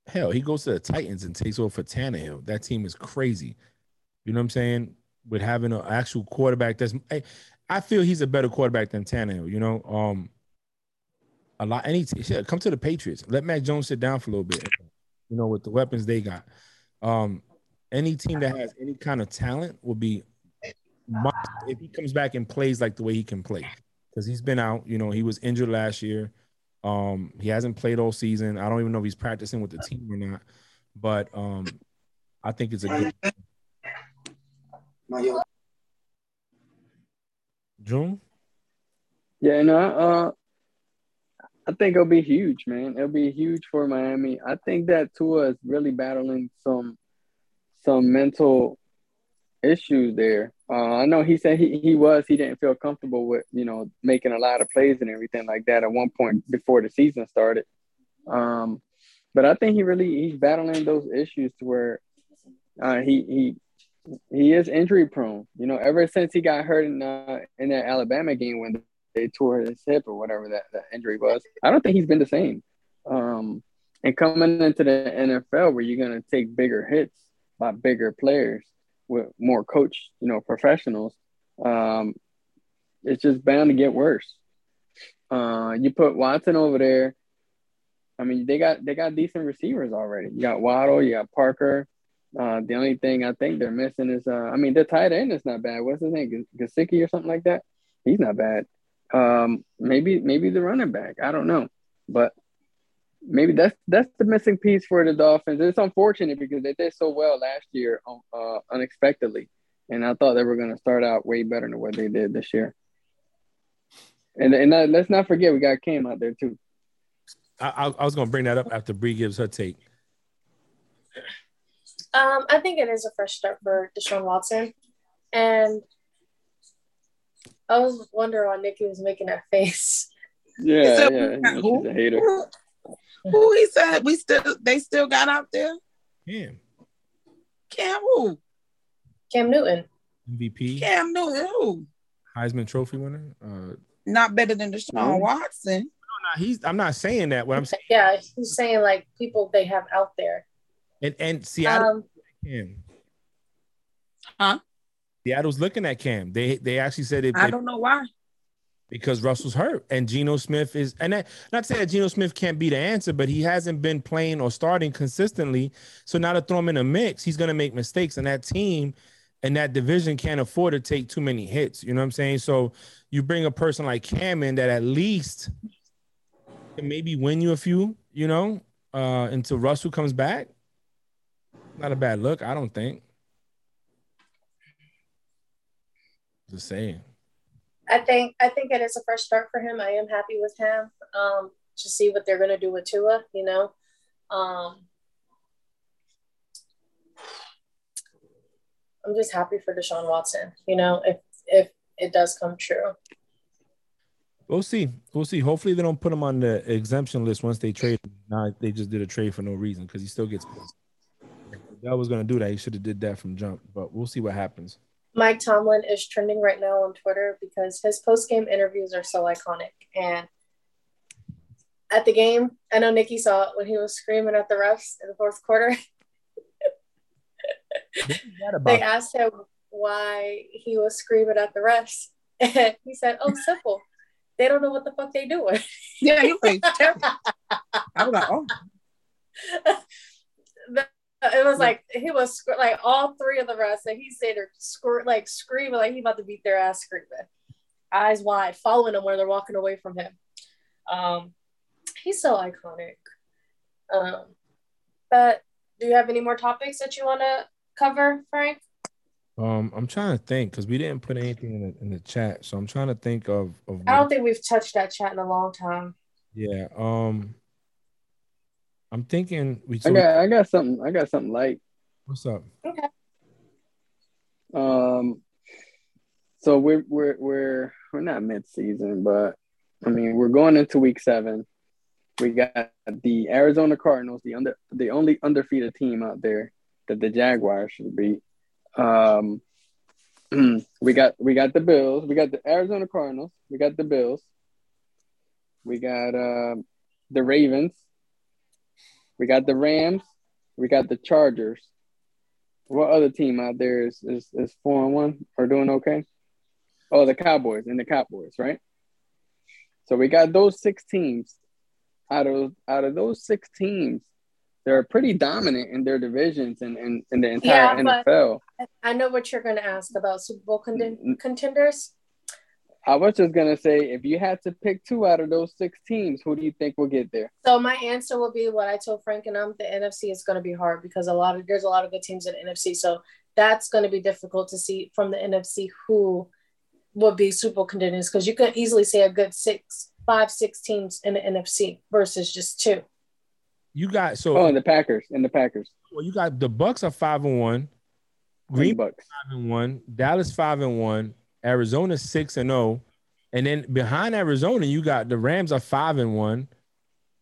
S3: hell. He goes to the Titans and takes over for Tannehill. That team is crazy. You know what I'm saying? With having an actual quarterback that's, I I feel he's a better quarterback than Tannehill. You know, um, a lot. Any shit, come to the Patriots. Let Mac Jones sit down for a little bit. You know, with the weapons they got. Um, any team that has any kind of talent will be if he comes back and plays like the way he can play because he's been out. You know, he was injured last year. Um, he hasn't played all season. I don't even know if he's practicing with the team or not. But um, I think it's a good. Jun.
S1: Yeah, no, uh, I think it'll be huge, man. It'll be huge for Miami. I think that Tua is really battling some some mental issues there. Uh, I know he said he, he was he didn't feel comfortable with you know making a lot of plays and everything like that at one point before the season started. Um, but I think he really he's battling those issues to where uh, he he he is injury prone. You know, ever since he got hurt in uh, in that Alabama game when they tore his hip or whatever that, that injury was, I don't think he's been the same. Um, and coming into the NFL where you're gonna take bigger hits by bigger players with more coach, you know, professionals, um, it's just bound to get worse. Uh, you put Watson over there. I mean, they got they got decent receivers already. You got Waddle, you got Parker, uh, the only thing I think they're missing is, uh, I mean, the tight end is not bad. What's his name, Gesicki or something like that? He's not bad. Um, maybe maybe the running back. I don't know, but maybe that's that's the missing piece for the Dolphins. It's unfortunate because they did so well last year, um, uh, unexpectedly, and I thought they were going to start out way better than what they did this year. And and uh, let's not forget we got Cam out there too.
S3: I, I was going to bring that up after Bree gives her take.
S4: Um, I think it is a fresh start for Deshaun Watson. And I was wondering why Nikki was making that face.
S1: Yeah, said, yeah, who, she's a hater.
S2: Who, who, he said we still they still got out there?
S3: Cam.
S2: Cam who?
S4: Cam Newton.
S3: MVP.
S2: Cam Newton who?
S3: Heisman Trophy winner. Uh,
S2: not better than Deshaun Watson. No,
S3: no, he's. I'm not saying that. What I'm saying.
S4: Yeah, he's saying like people they have out there.
S3: And and Seattle um, Cam.
S2: Huh?
S3: Seattle's looking at Cam. They they actually said it.
S2: I don't know why.
S3: Because Russell's hurt and Geno Smith is, and that, not to say that Geno Smith can't be the answer, but he hasn't been playing or starting consistently. So now to throw him in a mix, he's going to make mistakes, and that team and that division can't afford to take too many hits. You know what I'm saying? So you bring a person like Cam in that at least can maybe win you a few, you know, uh, until Russell comes back. Not a bad look, I don't think. Just saying.
S4: I think I think it is a fresh start for him. I am happy with him. Um, to see what they're gonna do with Tua, you know. Um, I'm just happy for Deshaun Watson, you know, if if it does come true.
S3: We'll see. We'll see. Hopefully they don't put him on the exemption list once they trade. Now they just did a trade for no reason because he still gets that was going to do that, he should have did that from jump. But we'll see what happens.
S4: Mike Tomlin is trending right now on Twitter because his post game interviews are so iconic. And at the game, I know Nikki saw it when he was screaming at the refs in the fourth quarter. they asked him why he was screaming at the refs. And he said, Oh, simple. They don't know what the fuck they doing.
S2: Yeah, he was terrible. I was like, oh.
S4: It was like he was like all three of the rest, and he said they're sc- like screaming like he about to beat their ass, screaming, eyes wide, following them where they're walking away from him. Um, he's so iconic. Um, but do you have any more topics that you want to cover, Frank?
S3: Um, I'm trying to think because we didn't put anything in the, in the chat, so I'm trying to think of. of
S4: I don't think we've touched that chat in a long time.
S3: Yeah. Um. I'm thinking we.
S1: I got I got something I got something light.
S3: What's up?
S4: Okay.
S1: Um. so we're we're we're we're not mid season, but I mean we're going into week seven. We got the Arizona Cardinals, the under the only undefeated team out there that the Jaguars should beat. Um, we got we got the Bills, we got the Arizona Cardinals, we got the Bills, we got uh, the Ravens, we got the Rams, we got the Chargers. What other team out there is is, is four and one or doing okay? Oh, the Cowboys and the Cowboys, right? So we got those six teams. Out of out of those six teams, they're pretty dominant in their divisions and in, in, in, the entire yeah, NFL.
S4: I know what you're going to ask about Super Bowl mm-hmm. contenders.
S1: I was just gonna say, if you had to pick two out of those six teams, who do you think will get there?
S4: So my answer will be what I told Frank and I'm. The NFC is going to be hard because a lot of there's a lot of good teams in the NFC. So that's going to be difficult to see from the NFC who would be Super Bowl contenders because you could easily say a good six, five, six teams in the NFC versus just two.
S3: You got so
S1: oh, and the Packers and the Packers.
S3: Well, you got the Bucks are five and one, Green Bucks five and one, Dallas five and one, Arizona six and zero, oh. and then behind Arizona you got the Rams are five and one,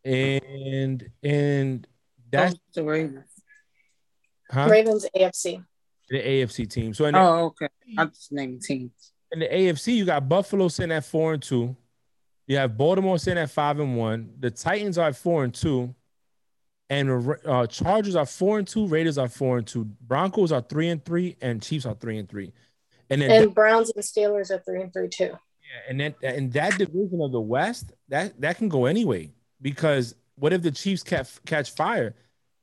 S3: and and that's
S2: the Ravens.
S4: Huh? Ravens AFC.
S3: The AFC team. So
S2: in the, oh, okay. I'm just naming teams.
S3: In the AFC, you got Buffalo sitting at four and two. You have Baltimore sitting at five and one. The Titans are at four and two, and the uh, Chargers are four and two. Raiders are four and two. Broncos are three and three, and Chiefs are three and three.
S4: And then and Browns and Steelers are three and three too.
S3: Yeah, and then in that division of the West, that that can go anyway because what if the Chiefs catch catch fire,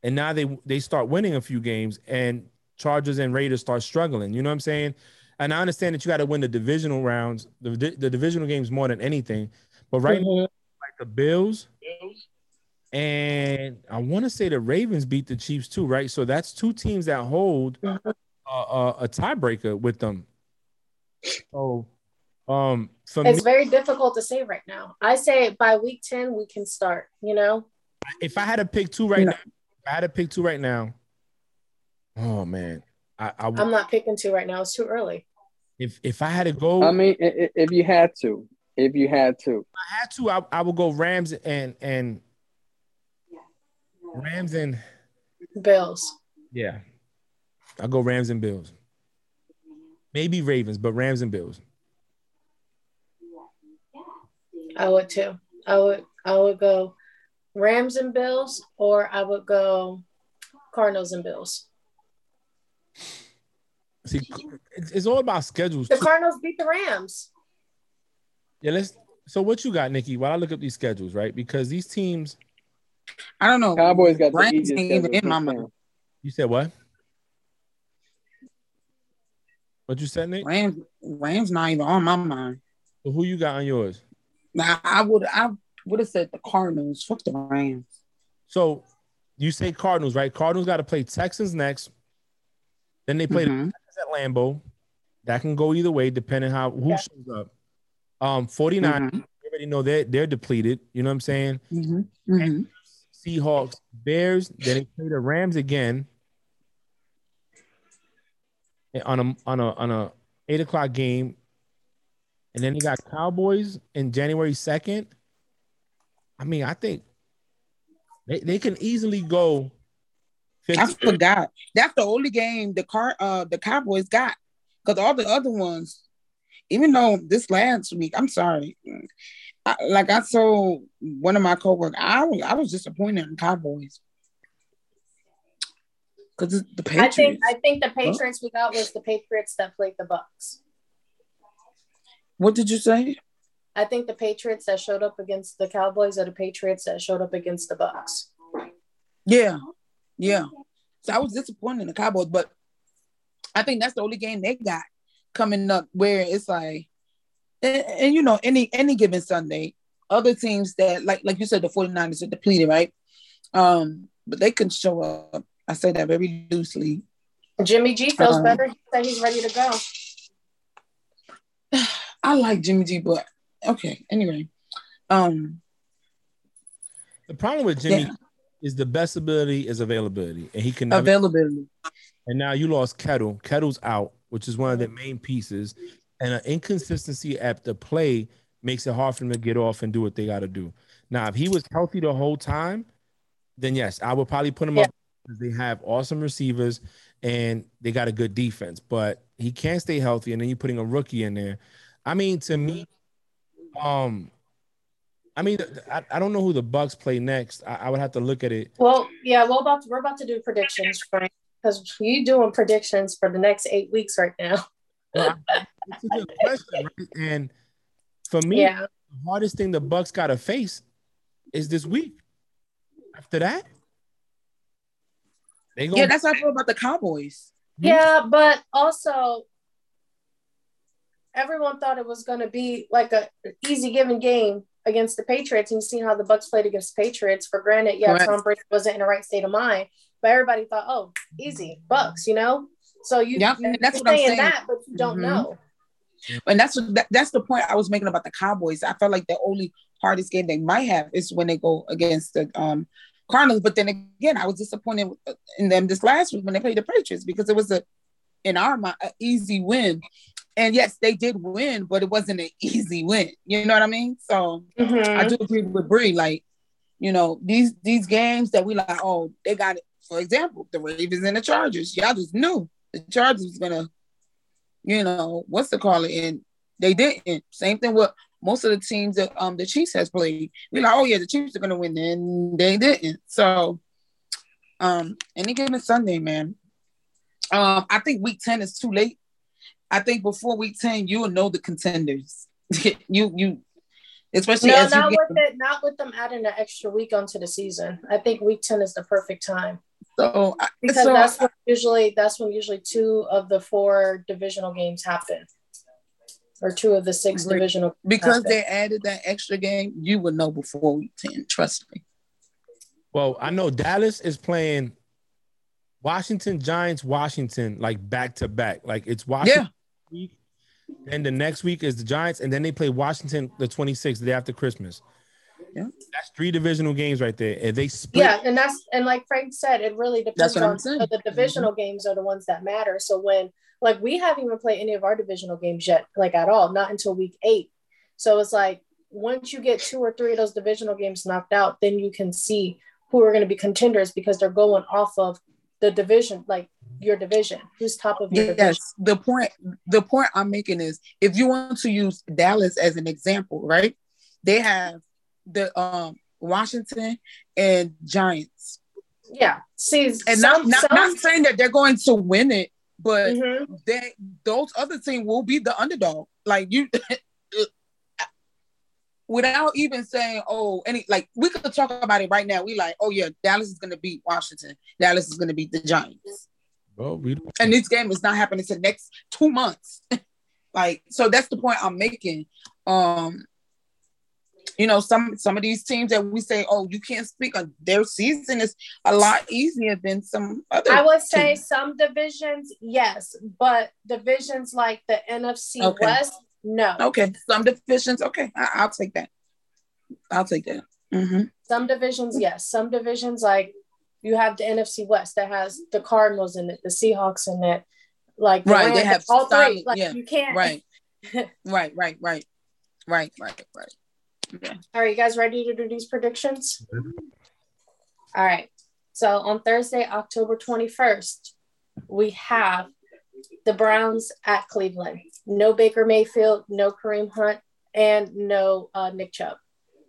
S3: and now they they start winning a few games, and Chargers and Raiders start struggling. You know what I'm saying? And I understand that you got to win the divisional rounds, the, the divisional games more than anything. But right mm-hmm. now, like the Bills, Bills, and I want to say the Ravens beat the Chiefs too, right? So that's two teams that hold mm-hmm. a, a tiebreaker with them. Oh, um, so
S4: it's me, very difficult to say right now. I say by week ten we can start. You know,
S3: if I had to pick two right now, I had to pick two right now. Oh man, I, I
S4: am not picking two right now. It's too early.
S3: If if I had to go,
S1: I mean, if you had to, if you had to,
S3: I had to, I, I would go Rams and and Rams and
S4: Bills.
S3: Yeah, I go Rams and Bills. Maybe Ravens, but Rams and Bills.
S4: I would too. I would I would go Rams and Bills, or I would go Cardinals and Bills.
S3: See, it's, all about schedules.
S4: The too. Cardinals beat the Rams.
S3: Yeah, let's. So what you got, Nikki? While I look up these schedules, right? Because these teams,
S2: I don't know.
S1: Cowboys got the Rams ain't even in my
S3: mind. You said what? What you said, Nick?
S2: Rams, Rams not even on my mind.
S3: So who you got on yours?
S2: Now I would I would have said the Cardinals. Fuck the Rams.
S3: So you say Cardinals, right? Cardinals got to play Texans next. Then they play mm-hmm. the at Lambeau. That can go either way, depending how who yeah. shows up. Um, 49, mm-hmm. already know they're they're depleted. You know what I'm saying?
S2: Mm-hmm. Mm-hmm.
S3: Seahawks, Bears, then they play the Rams again on a on a on a eight o'clock game, and then you got Cowboys in January second. I mean, I think they, they can easily go.
S2: 50. I forgot. That's the only game the car uh the Cowboys got because all the other ones, even though this last week, I'm sorry, I, like I told one of my coworkers, I was I was disappointed in Cowboys because the Patriots.
S4: I think I think the Patriots huh? we got was the Patriots that played the Bucks.
S2: What did you say?
S4: I think the Patriots that showed up against the Cowboys are the Patriots that showed up against the Bucks.
S2: Yeah, yeah. So I was disappointed in the Cowboys, but I think that's the only game they got coming up where it's like, and, and you know, any any given Sunday, other teams that like like you said, the 49ers are depleted, right? Um, but they can show up I say that very loosely.
S4: Jimmy G feels um, better. He said he's ready to go.
S2: I like Jimmy G, but okay. Anyway, um,
S3: the problem with Jimmy yeah. is the best ability is availability, and he can
S2: never, availability.
S3: And now you lost Kittle. Kittle's out, which is one of the main pieces. and an inconsistency at the play makes it hard for them to get off and do what they got to do. Now, if he was healthy the whole time, then yes, I would probably put him
S4: Yeah.
S3: up because they have awesome receivers and they got a good defense. But he can't stay healthy, and then you're putting a rookie in there. I mean, to me, um, I mean, I, I don't know who the Bucks play next. I, I would have to look at it.
S4: Well, yeah, we're about to, we're about to do predictions, Frank, because you doing predictions for the next eight weeks right now.
S3: Well, it's a good question, right? And for me,
S4: Yeah.
S3: the hardest thing the Bucks got to face is this week. After that, they go.
S2: Yeah, that's how I feel about the Cowboys.
S4: Yeah, but also everyone thought it was going to be like a easy given game against the Patriots, and you see how the Bucks played against the Patriots. For granted, yeah,
S2: Correct.
S4: Tom Brady wasn't in the right state of mind, but everybody thought, oh, easy Bucks, you know. So you,
S2: Yeah,
S4: you
S2: that's
S4: you're
S2: what I'm
S4: saying
S2: saying.
S4: that, but you don't
S2: Mhm.
S4: know.
S2: And that's what that, that's the point I was making about the Cowboys. I felt like the only hardest game they might have is when they go against the um Cardinals. But then again, I was disappointed in them this last week when they played the Patriots because it was a in our mind an easy win. And yes, they did win, but it wasn't an easy win. You know what I mean? So I
S4: Mhm.
S2: do agree with Bree. Like, you know, these these games that we like, oh, they got it. For example, the Ravens and the Chargers. Y'all just knew the Chargers was gonna, you know, what's the call it? And they didn't. Same thing with most of the teams that um the Chiefs has played. we're like, oh yeah, the Chiefs are gonna win, and they didn't. So, um, any given Sunday, man. Um, I think week 10 is too late. I think before week 10, you'll know the contenders. you you especially
S4: No,
S2: as
S4: not with it. Not with them adding an extra week onto the season. I think week ten is the perfect time
S2: so I-
S4: because
S2: so
S4: that's when usually that's when usually two of the four divisional games happen, or two of the six
S2: Agree.
S4: divisional.
S2: because they added that extra game, you would know before week 10. Trust me.
S3: Well, I know Dallas is playing Washington Giants, Washington, like back to back. Like it's Washington week, then the next week is the Giants, and then they play Washington the 26th, the day after Christmas.
S2: Yeah.
S3: That's three divisional games right there. And they split.
S4: Yeah, and that's and like Frank said, it really depends
S2: That's what I'm
S4: on so the divisional games are the ones that matter. So when like we haven't even played any of our divisional games yet, like at all, not until week eight. So it's like once you get two or three of those divisional games knocked out, then you can see who are going to be contenders because they're going off of the division, like your division, who's top of your division.
S2: Yes, the point the point I'm making is if you want to use Dallas as an example, right? They have the um Washington and Giants.
S4: Yeah. See,
S2: And
S4: some,
S2: not, not,
S4: some,
S2: not saying that they're going to win it, but
S4: Mhm.
S2: they those other team will be the underdog. Like you without even saying, oh, any like we could talk about it right now. We like, oh yeah, Dallas is gonna beat Washington. Dallas is gonna beat the Giants.
S3: Well, we don't.
S2: And this game is not happening to the next two months. like, so that's the point I'm making. Um, you know, some some of these teams that we say, oh, you can't speak on their season is a lot easier than some other.
S4: I would say
S2: teams.
S4: some divisions, yes, but divisions like the NFC
S2: Okay.
S4: West, no.
S2: Okay, some divisions. Okay, I, I'll take that. I'll take that. hmm
S4: Some divisions, yes. Some divisions, like you have the NFC West that has the Cardinals in it, the Seahawks in it, like the
S2: Right, they have
S4: all
S2: solid-
S4: three. Like
S2: yeah,
S4: you can't.
S2: Right, right, right, right, right, right, right. Okay.
S4: All right, you guys ready to do these predictions? All right. So on Thursday, October 21st, we have the Browns at Cleveland. No Baker Mayfield, no Kareem Hunt, and no uh, Nick Chubb.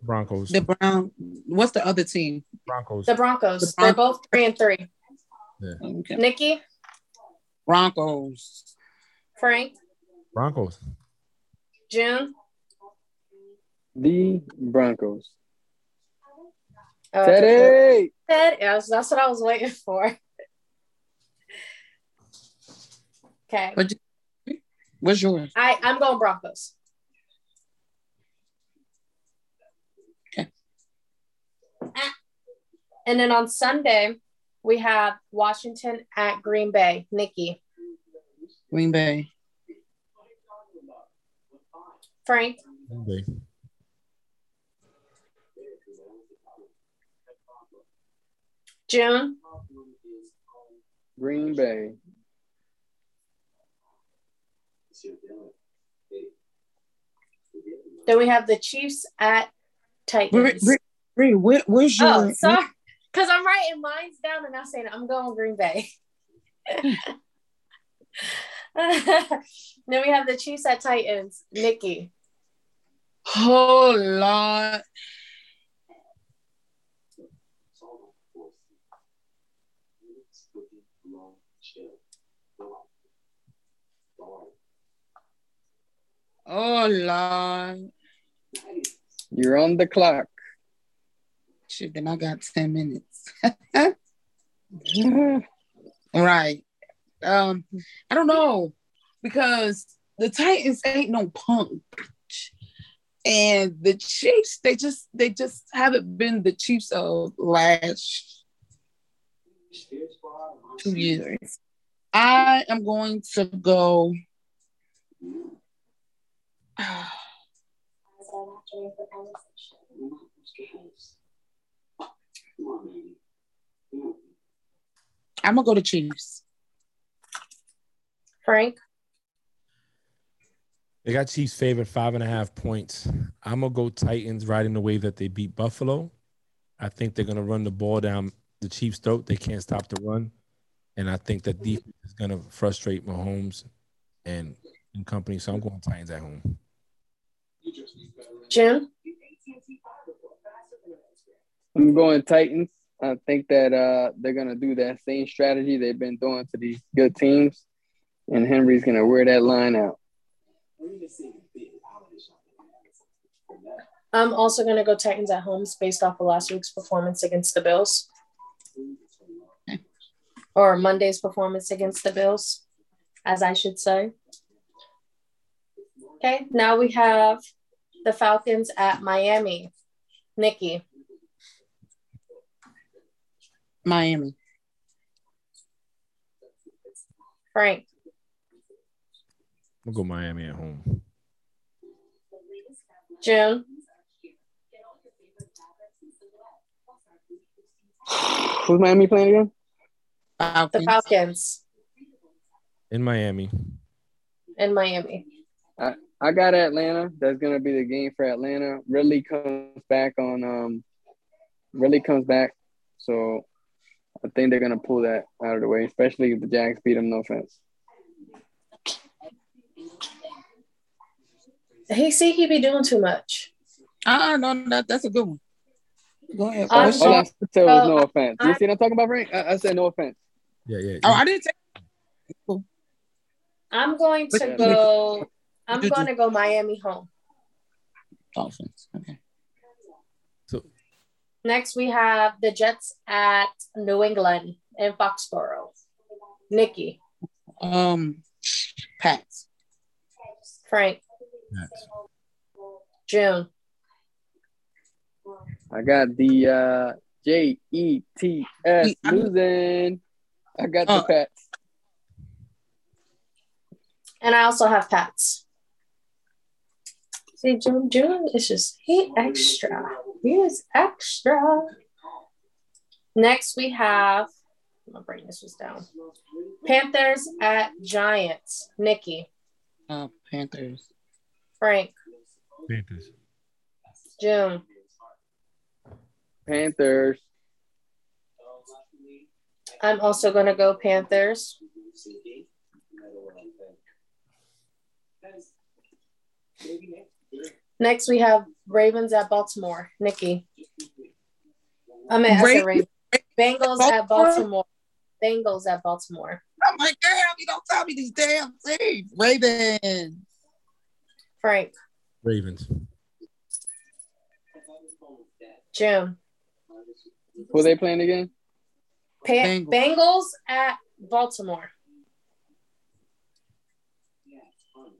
S3: Broncos.
S2: The Brown. What's the other team?
S3: Broncos.
S4: The Broncos,
S2: The
S4: they're both three and three.
S2: Okay.
S4: Nikki,
S2: Broncos.
S4: Frank,
S3: Broncos.
S4: Jun.
S1: The Broncos.
S4: Uh,
S1: Teddy.
S4: Ted, yes, that's what I was waiting for. Okay,
S2: What you- What's yours?
S4: I I'm going Broncos.
S2: Okay.
S4: Ah. And then on Sunday, we have Washington at Green Bay. Nikki,
S2: Green Bay.
S4: Frank,
S3: Okay.
S4: Jun,
S1: Green Bay.
S4: Then we have the Chiefs at Titans.
S2: Bree, Bree, where, where's your?
S4: Oh, sorry. Because I'm writing mines down and I'm saying I'm going Green Bay. then we have the Chiefs at Titans. Nikki.
S2: Oh Lord. Oh Lord.
S1: You're on the clock.
S2: Shit, then I got 10 minutes. right. Um, I don't know because the Titans ain't no punk. And the Chiefs, they just they just haven't been the Chiefs of last two years. I am going to go. I'm gonna go to Chiefs.
S4: Frank.
S3: They got Chiefs favored five and a half points. I'm gonna go Titans riding the way that they beat Buffalo. I think they're gonna run the ball down the Chiefs' throat. They can't stop the run, and I think that defense is gonna frustrate Mahomes and and company. So I'm going Titans at home.
S4: Jim.
S1: I'm going Titans. I think that uh, they're gonna do that same strategy they've been doing to these good teams, and Henry's gonna wear that line out.
S4: I'm also going to go Titans at home based off of last week's performance against the Bills. Or Monday's performance against the Bills, as I should say. Okay, now we have the Falcons at Miami. Nikki.
S2: Miami.
S4: Frank.
S3: We'll go Miami at home.
S4: Jun.
S1: Who's Miami playing again?
S4: The
S2: Falcons.
S4: Falcons
S3: In Miami.
S4: in Miami.
S1: I got Atlanta. That's gonna be the game for Atlanta. Really comes back on um really comes back. So I think they're gonna pull that out of the way, especially if the Jags beat them, no offense.
S4: He see he be doing too much.
S2: Ah, no, that, that's a good one. Go ahead.
S4: I'm
S1: All I said was no
S4: Uh,
S1: offense. You see what I'm talking about, Frank? I, I said no offense.
S3: Yeah, yeah.
S2: oh, I didn't say.
S4: I'm going to go I'm going to go Miami home.
S2: Dolphins. Okay.
S3: So
S4: Next, we have the Jets at New England in Foxborough. Nikki,
S2: Um, Pats.
S4: Frank,
S3: Pats.
S4: Jun,
S1: I got the uh, J E T S
S2: I'm-
S1: losing. I got the
S2: Uh,
S1: Pats.
S4: and I also have Pats. See, Jun, Jun is just he extra. He is extra. Next, we have. I'm gonna bring this was down. Panthers at Giants. Nikki,
S2: Uh, Panthers.
S4: Frank,
S3: Panthers.
S4: Jun,
S1: Panthers.
S4: I'm also gonna go Panthers. Next, we have Ravens at Baltimore. Nikki. I mean, I said Ravens. Bengals at Baltimore. Bengals at Baltimore.
S2: I'm like, damn, you don't tell me these damn things. Ravens.
S4: Frank,
S3: Ravens.
S4: Jun.
S1: Who they playing again?
S4: Pa-
S2: Bengals.
S4: Bengals at Baltimore.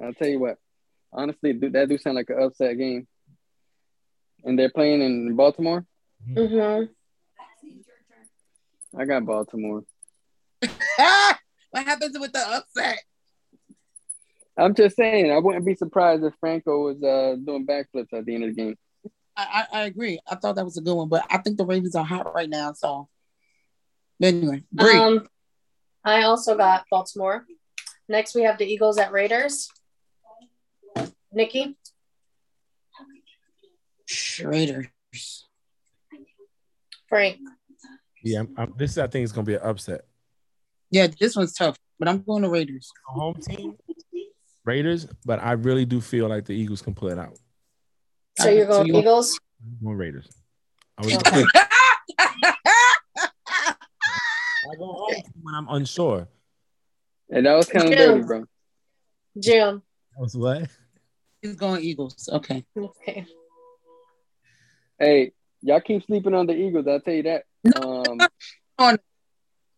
S1: I'll tell you what. Honestly, dude, that do sound like an upset game. And they're playing in Baltimore.
S4: hmm
S1: I got Baltimore.
S2: What happens with the upset?
S1: I'm just saying, I wouldn't be surprised if Franco was uh, doing backflips at the end of the game.
S2: I, I, I agree. I thought that was a good one, but I think the Ravens are hot right now. So, anyway, Bree.
S4: Um, I also got Baltimore. Next, we have the Eagles at Raiders. Nikki,
S2: Raiders.
S4: Frank.
S3: Yeah, I'm, I'm, this I think is gonna be an upset.
S2: Yeah, this one's tough, but I'm going to Raiders.
S3: Home team, Raiders, but I really do feel like the Eagles can pull it out.
S4: So you're
S2: So
S4: going
S2: you-
S4: Eagles?
S3: I'm going Raiders. I was
S4: Okay.
S3: I go home when I'm unsure.
S1: And that was kind of
S4: Yeah.
S1: dirty, bro.
S4: Jim.
S3: That was what?
S2: He's going Eagles. Okay.
S4: Okay.
S1: Hey, y'all keep sleeping on the Eagles. I'll tell you that. Um,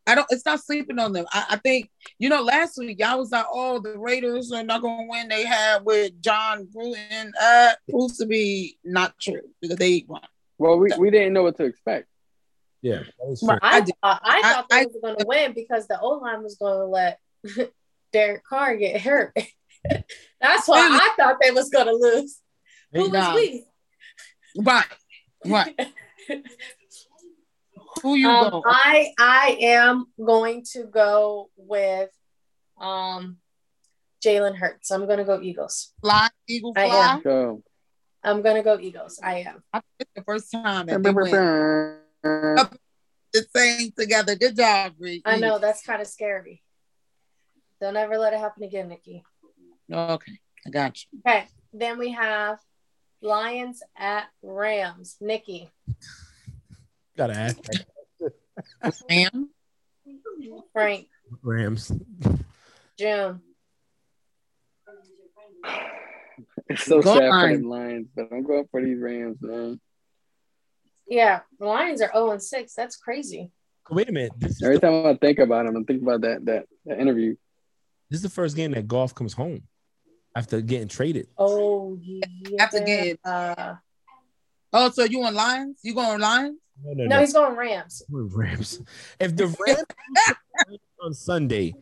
S2: I don't. It's not sleeping on them. I, I think you know. Last week y'all was like, "Oh, the Raiders are not going to win." They had with Jon Gruden. Uh, proves to be not true because they won.
S1: well, we, we didn't know what to expect.
S3: Yeah, that was
S2: Right.
S3: true.
S4: I,
S2: I did-
S4: thought, I thought
S2: I-
S4: they was going to win because the O line was going to let Derek Carr get hurt. That's why I thought they was going to lose. Who was we?
S2: Right, right. Who you
S4: Um,
S2: go?
S4: I I am going to go with um Jalen Hurts. I'm going to go Eagles.
S2: Fly, Eagle
S4: I
S2: am.
S1: So,
S4: I'm going to go Eagles. I am.
S2: I think the first time that they went the same together. Good job, Bree.
S4: I know that's kind of scary. Don't ever let it happen again, Nikki.
S2: Okay, I got you.
S4: Okay, then we have Lions at Rams. Nikki,
S3: Gotta ask
S2: Sam,
S4: Frank,
S3: Rams.
S4: Jun.
S1: it's so
S2: Go
S1: sad for the Lions, but I'm going for these Rams, man.
S4: Yeah, the Lions are 0 and 6. That's crazy.
S3: Wait a minute. This
S1: Every
S3: the,
S1: time I think about them, I think about that that, that interview.
S3: this is the first game that Goff comes home after getting traded.
S4: Oh, yeah.
S2: After getting-
S4: Uh,
S2: Oh, so you on Lions? You going Lions?
S3: No, no,
S4: no,
S3: no.
S4: he's going Rams.
S3: Rams. If the Rams on Sunday,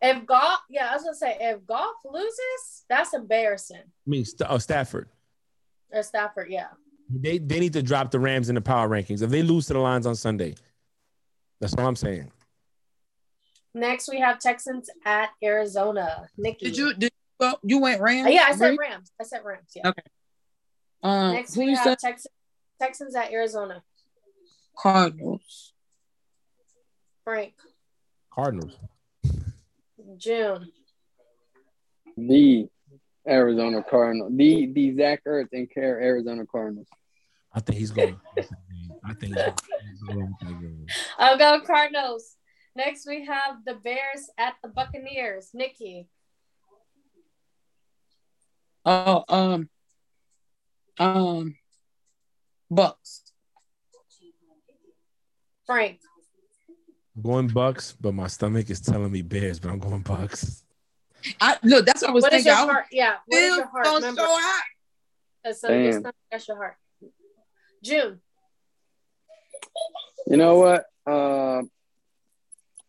S4: If Goff, yeah, I was gonna say if Goff loses, that's embarrassing.
S3: I mean St- oh, Stafford,
S4: Or Stafford, yeah.
S3: they they need to drop the Rams in the power rankings. If they lose to the Lions on Sunday, that's all I'm saying.
S4: Next, we have Texans at Arizona. Nikki,
S2: Did you did you go? You went Rams?
S4: Yeah, I said
S2: Bree?
S4: Rams. I said Rams. Yeah.
S2: Okay. Um,
S4: Next,
S2: who
S4: we
S2: you
S4: have
S2: said?
S4: Texans. Texans at Arizona.
S2: Cardinals.
S4: Frank,
S3: Cardinals.
S4: Jun,
S1: The Arizona Cardinals, the the Zach Ertz and Care Arizona Cardinals.
S3: I think he's going. I think he's going. with that game.
S4: I'll go Cardinals. Next, we have the Bears at the Buccaneers. Nikki,
S2: Oh, um, um, Bucks.
S4: Frank,
S3: I'm going Bucks, but my stomach is telling me Bears, but I'm going Bucks.
S2: I look. That's what I was
S4: what is
S2: thinking.
S4: your heart? Yeah, what is
S2: still
S4: your heart?
S2: gonna
S4: Remember,
S2: show out.
S4: So your
S1: Damn.
S4: stomach, that's your heart. Jun,
S1: You know what? Uh,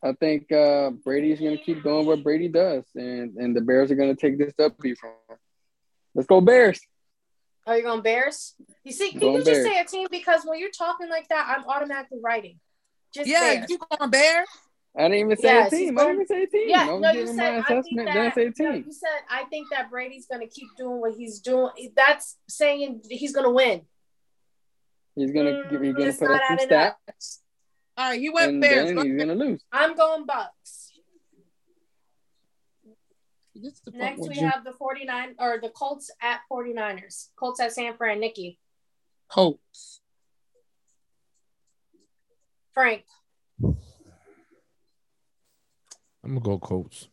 S1: I think uh, Brady's going to keep doing what Brady does, and and the Bears are going to take this W from him. Let's go Bears.
S4: are you going Bears? You see, can you just
S1: Bears.
S4: say a team? Because when you're talking like that, I'm automatically writing. Just
S2: Yeah,
S4: Bears.
S2: you going Bears?
S1: I didn't even say
S4: Yeah,
S1: a
S4: she's
S1: team. I didn't even say a team.
S4: Yeah, no, you said I think
S1: assessment.
S4: that.
S1: Then I say
S4: no,
S1: team.
S4: you said I think that Brady's gonna keep doing what he's doing. That's saying he's gonna win.
S1: He's gonna
S4: Mm,
S1: he's gonna put
S4: not
S1: up some stats,
S2: All right, he went Bears.
S1: then
S2: Go
S1: he's gonna lose.
S4: I'm going Bucks.
S2: This is the part
S4: Next we
S2: you-
S4: have the 49 or the Colts at 49ers. Colts at San Fran. Nikki.
S2: Colts.
S4: Frank.
S3: I'm gonna go Colts.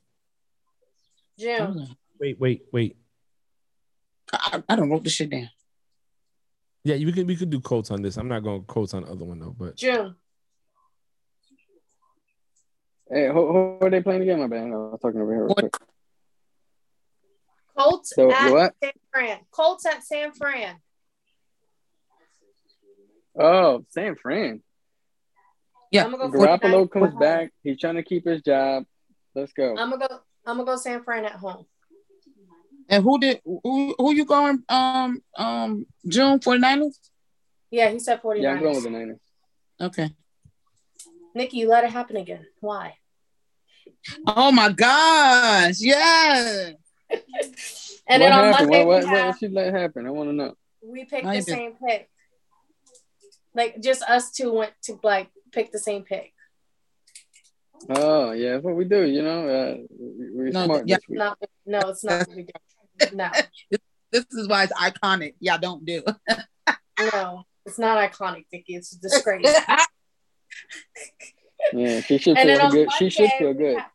S4: Jun.
S3: Wait, wait, wait.
S2: I, I don't wrote this shit down.
S3: Yeah, we could we could do Colts on this. I'm not going Colts on the other one though, but
S4: Jun.
S1: Hey, who, who are they playing again? My bad. I was talking over here. Real
S2: What?
S1: quick.
S4: Colts
S1: So,
S4: at
S1: what?
S4: San Fran. Colts at San Fran.
S1: Oh, San Fran.
S2: Yeah,
S4: I'm go
S1: Garoppolo
S4: 49ers
S1: comes back. He's trying to keep his job. Let's go.
S4: I'm gonna go. I'm gonna go San Fran at home.
S2: And who did who who you going um um Jun 49ers?
S4: Yeah, he said 49ers.
S1: yeah, I'm going with the Niners.
S2: Okay.
S4: Nikki, you let it happen again. Why?
S2: Oh my gosh, yeah.
S4: And
S1: what
S4: then on
S1: happened?
S4: Monday
S1: what, what,
S4: we
S1: what did she let happen? I want to know.
S4: we picked
S2: How
S4: the
S2: you been?
S4: same pick. Like just us two went to like pick the same pick.
S1: Oh yeah, that's what we do. You know, uh, we- we're
S2: No,
S1: smart
S2: yeah.
S1: this week.
S4: No, no, it's not. We don't. No,
S2: This is why it's iconic. Y'all don't do.
S4: no, it's not iconic, Vicky. It's a disgrace.
S1: Yeah, she should
S4: and
S1: feel
S4: on
S1: good. She should feel good.
S4: have-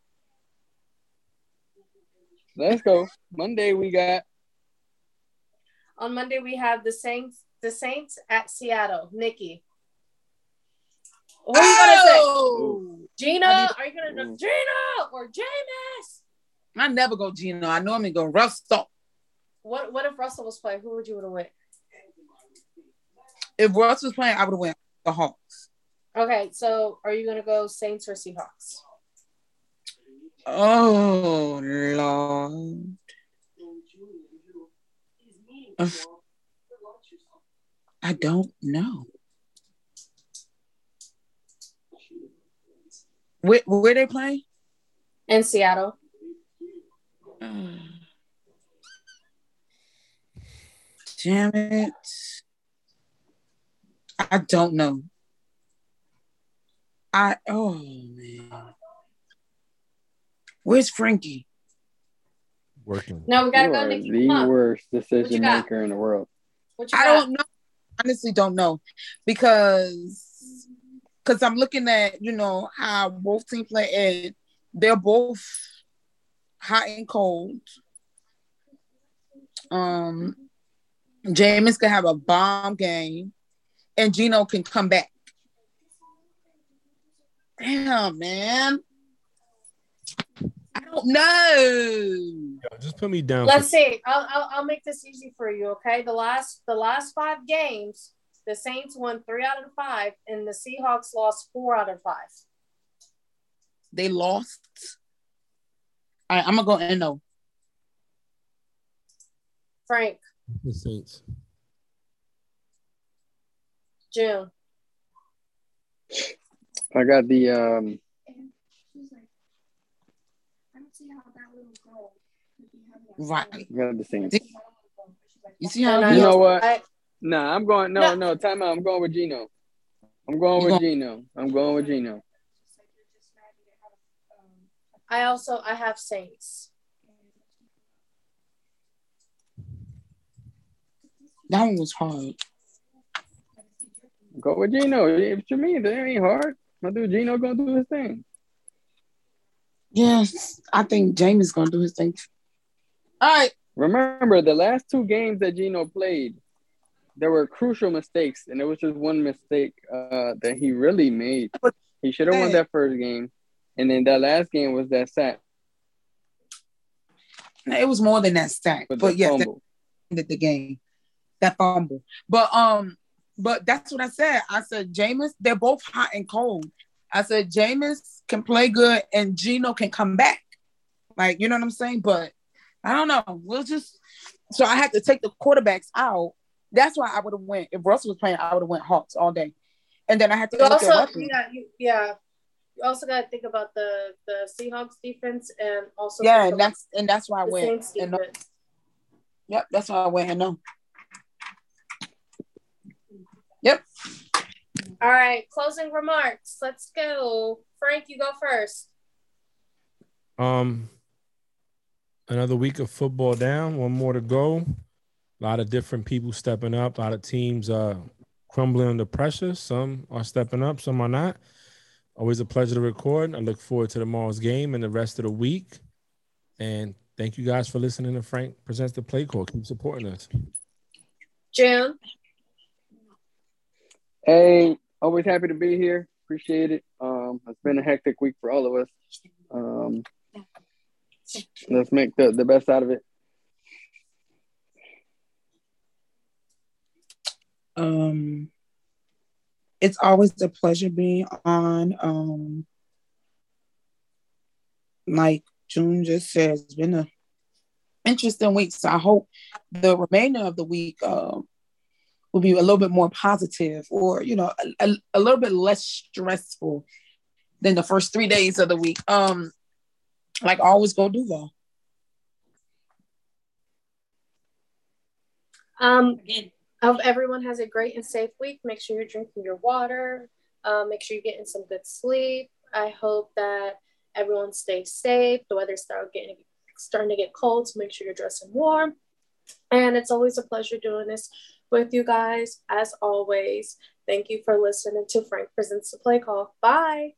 S1: Let's go. Monday we got
S4: on Monday we have the Saints. The Saints at Seattle. Nikki. Who are you gonna say?
S2: Oh!
S4: Geno?
S2: I
S4: Are you gonna do
S1: Ooh. Mm.
S4: Gina or Jameis?
S2: I never go Geno. I normally go Russell.
S4: What What if Russell was playing? Who would you have went?
S2: If Russell was playing, I would have went the Hawks.
S4: Okay, so are you gonna go Saints or Seahawks?
S2: Oh Lord. I don't know. Where where they play?
S4: In Seattle.
S2: Damn it. I don't know. I oh man. Where's Frankie?
S3: Working.
S4: No, we gotta
S1: you
S4: go
S1: are
S4: Nikki.
S1: the
S4: Come
S1: worst
S4: What
S1: decision maker in the world.
S2: I don't know. Honestly, don't know because because I'm looking at you know how both teams play and they're both hot and cold. Um, Jameis can have a bomb game, and Geno can come back. Damn, man. I don't know.
S3: Yo, just put me down.
S4: Let's
S3: for-
S4: see. I'll, I'll I'll make this easy for you. Okay, the last the last five games, the Saints won three out of the five, and the Seahawks lost four out of five.
S2: They lost. All right, I'm gonna go no.
S4: Frank,
S3: the Saints.
S4: Jun,
S1: I got the um
S2: Right.
S1: I got the Saints.
S2: You see how
S4: And I-
S1: You know what?
S4: I,
S1: Nah, I'm going no,
S4: No.
S1: no, time out. I'm going with Geno. I'm going with
S2: go-
S1: Geno. I'm going with Geno.
S4: I also I have Saints.
S2: that one was hard.
S1: Go with Geno. If to me, that ain't hard. My dude Geno gonna do his thing.
S2: Yes, I think Jameis gonna do his thing. All right.
S1: Remember the last two games that Geno played, there were crucial mistakes, and it was just one mistake uh, that he really made. He should have won that first game, and then that last game was that sack
S2: It was more than that
S1: with
S2: but
S1: the
S2: yes, ended the game. That fumble. But um, but that's what I said. I said Jameis, they're both hot and cold. I said Jameis can play good and Geno can come back. Like, you know what I'm saying? But I don't know. We'll just so I had to take the quarterbacks out. That's why I would have went if Russell was playing, I would have went Hawks all day. And then I had to
S4: You also yeah you, yeah. You also got to think about the the Seahawks defense and also
S2: Yeah, and that's and that's why I
S4: the
S2: went. And no, yep, that's why I went and no. Yep.
S4: All right, closing remarks. Let's go. Frank, you go first.
S3: Um, another week of football down. One more to go. A lot of different people stepping up. A lot of teams uh crumbling under pressure. Some are stepping up. Some are not. Always a pleasure to record. I look forward to tomorrow's game and the rest of the week. And thank you guys for listening to Frank presents the play call. Keep supporting us.
S4: Jun.
S1: Hey, always happy to be here. Appreciate it. Um, it's been a hectic week for all of us. Um, let's make the, the best out of it.
S2: Um, it's always a pleasure being on. Um, like Jun just said, it's been a interesting week. So I hope the remainder of the week um, will be a little bit more positive, or you know, a, a, a little bit less stressful than the first three days of the week. Um, like always, go Duval.
S4: Um, I hope everyone has a great and safe week. Make sure you're drinking your water. Uh, make sure you're getting some good sleep. I hope that everyone stays safe. The weather's starting getting starting to get cold, so make sure you're dressing warm. And it's always a pleasure doing this with you guys. As always, thank you for listening to Frank Presents the Play Call. Bye.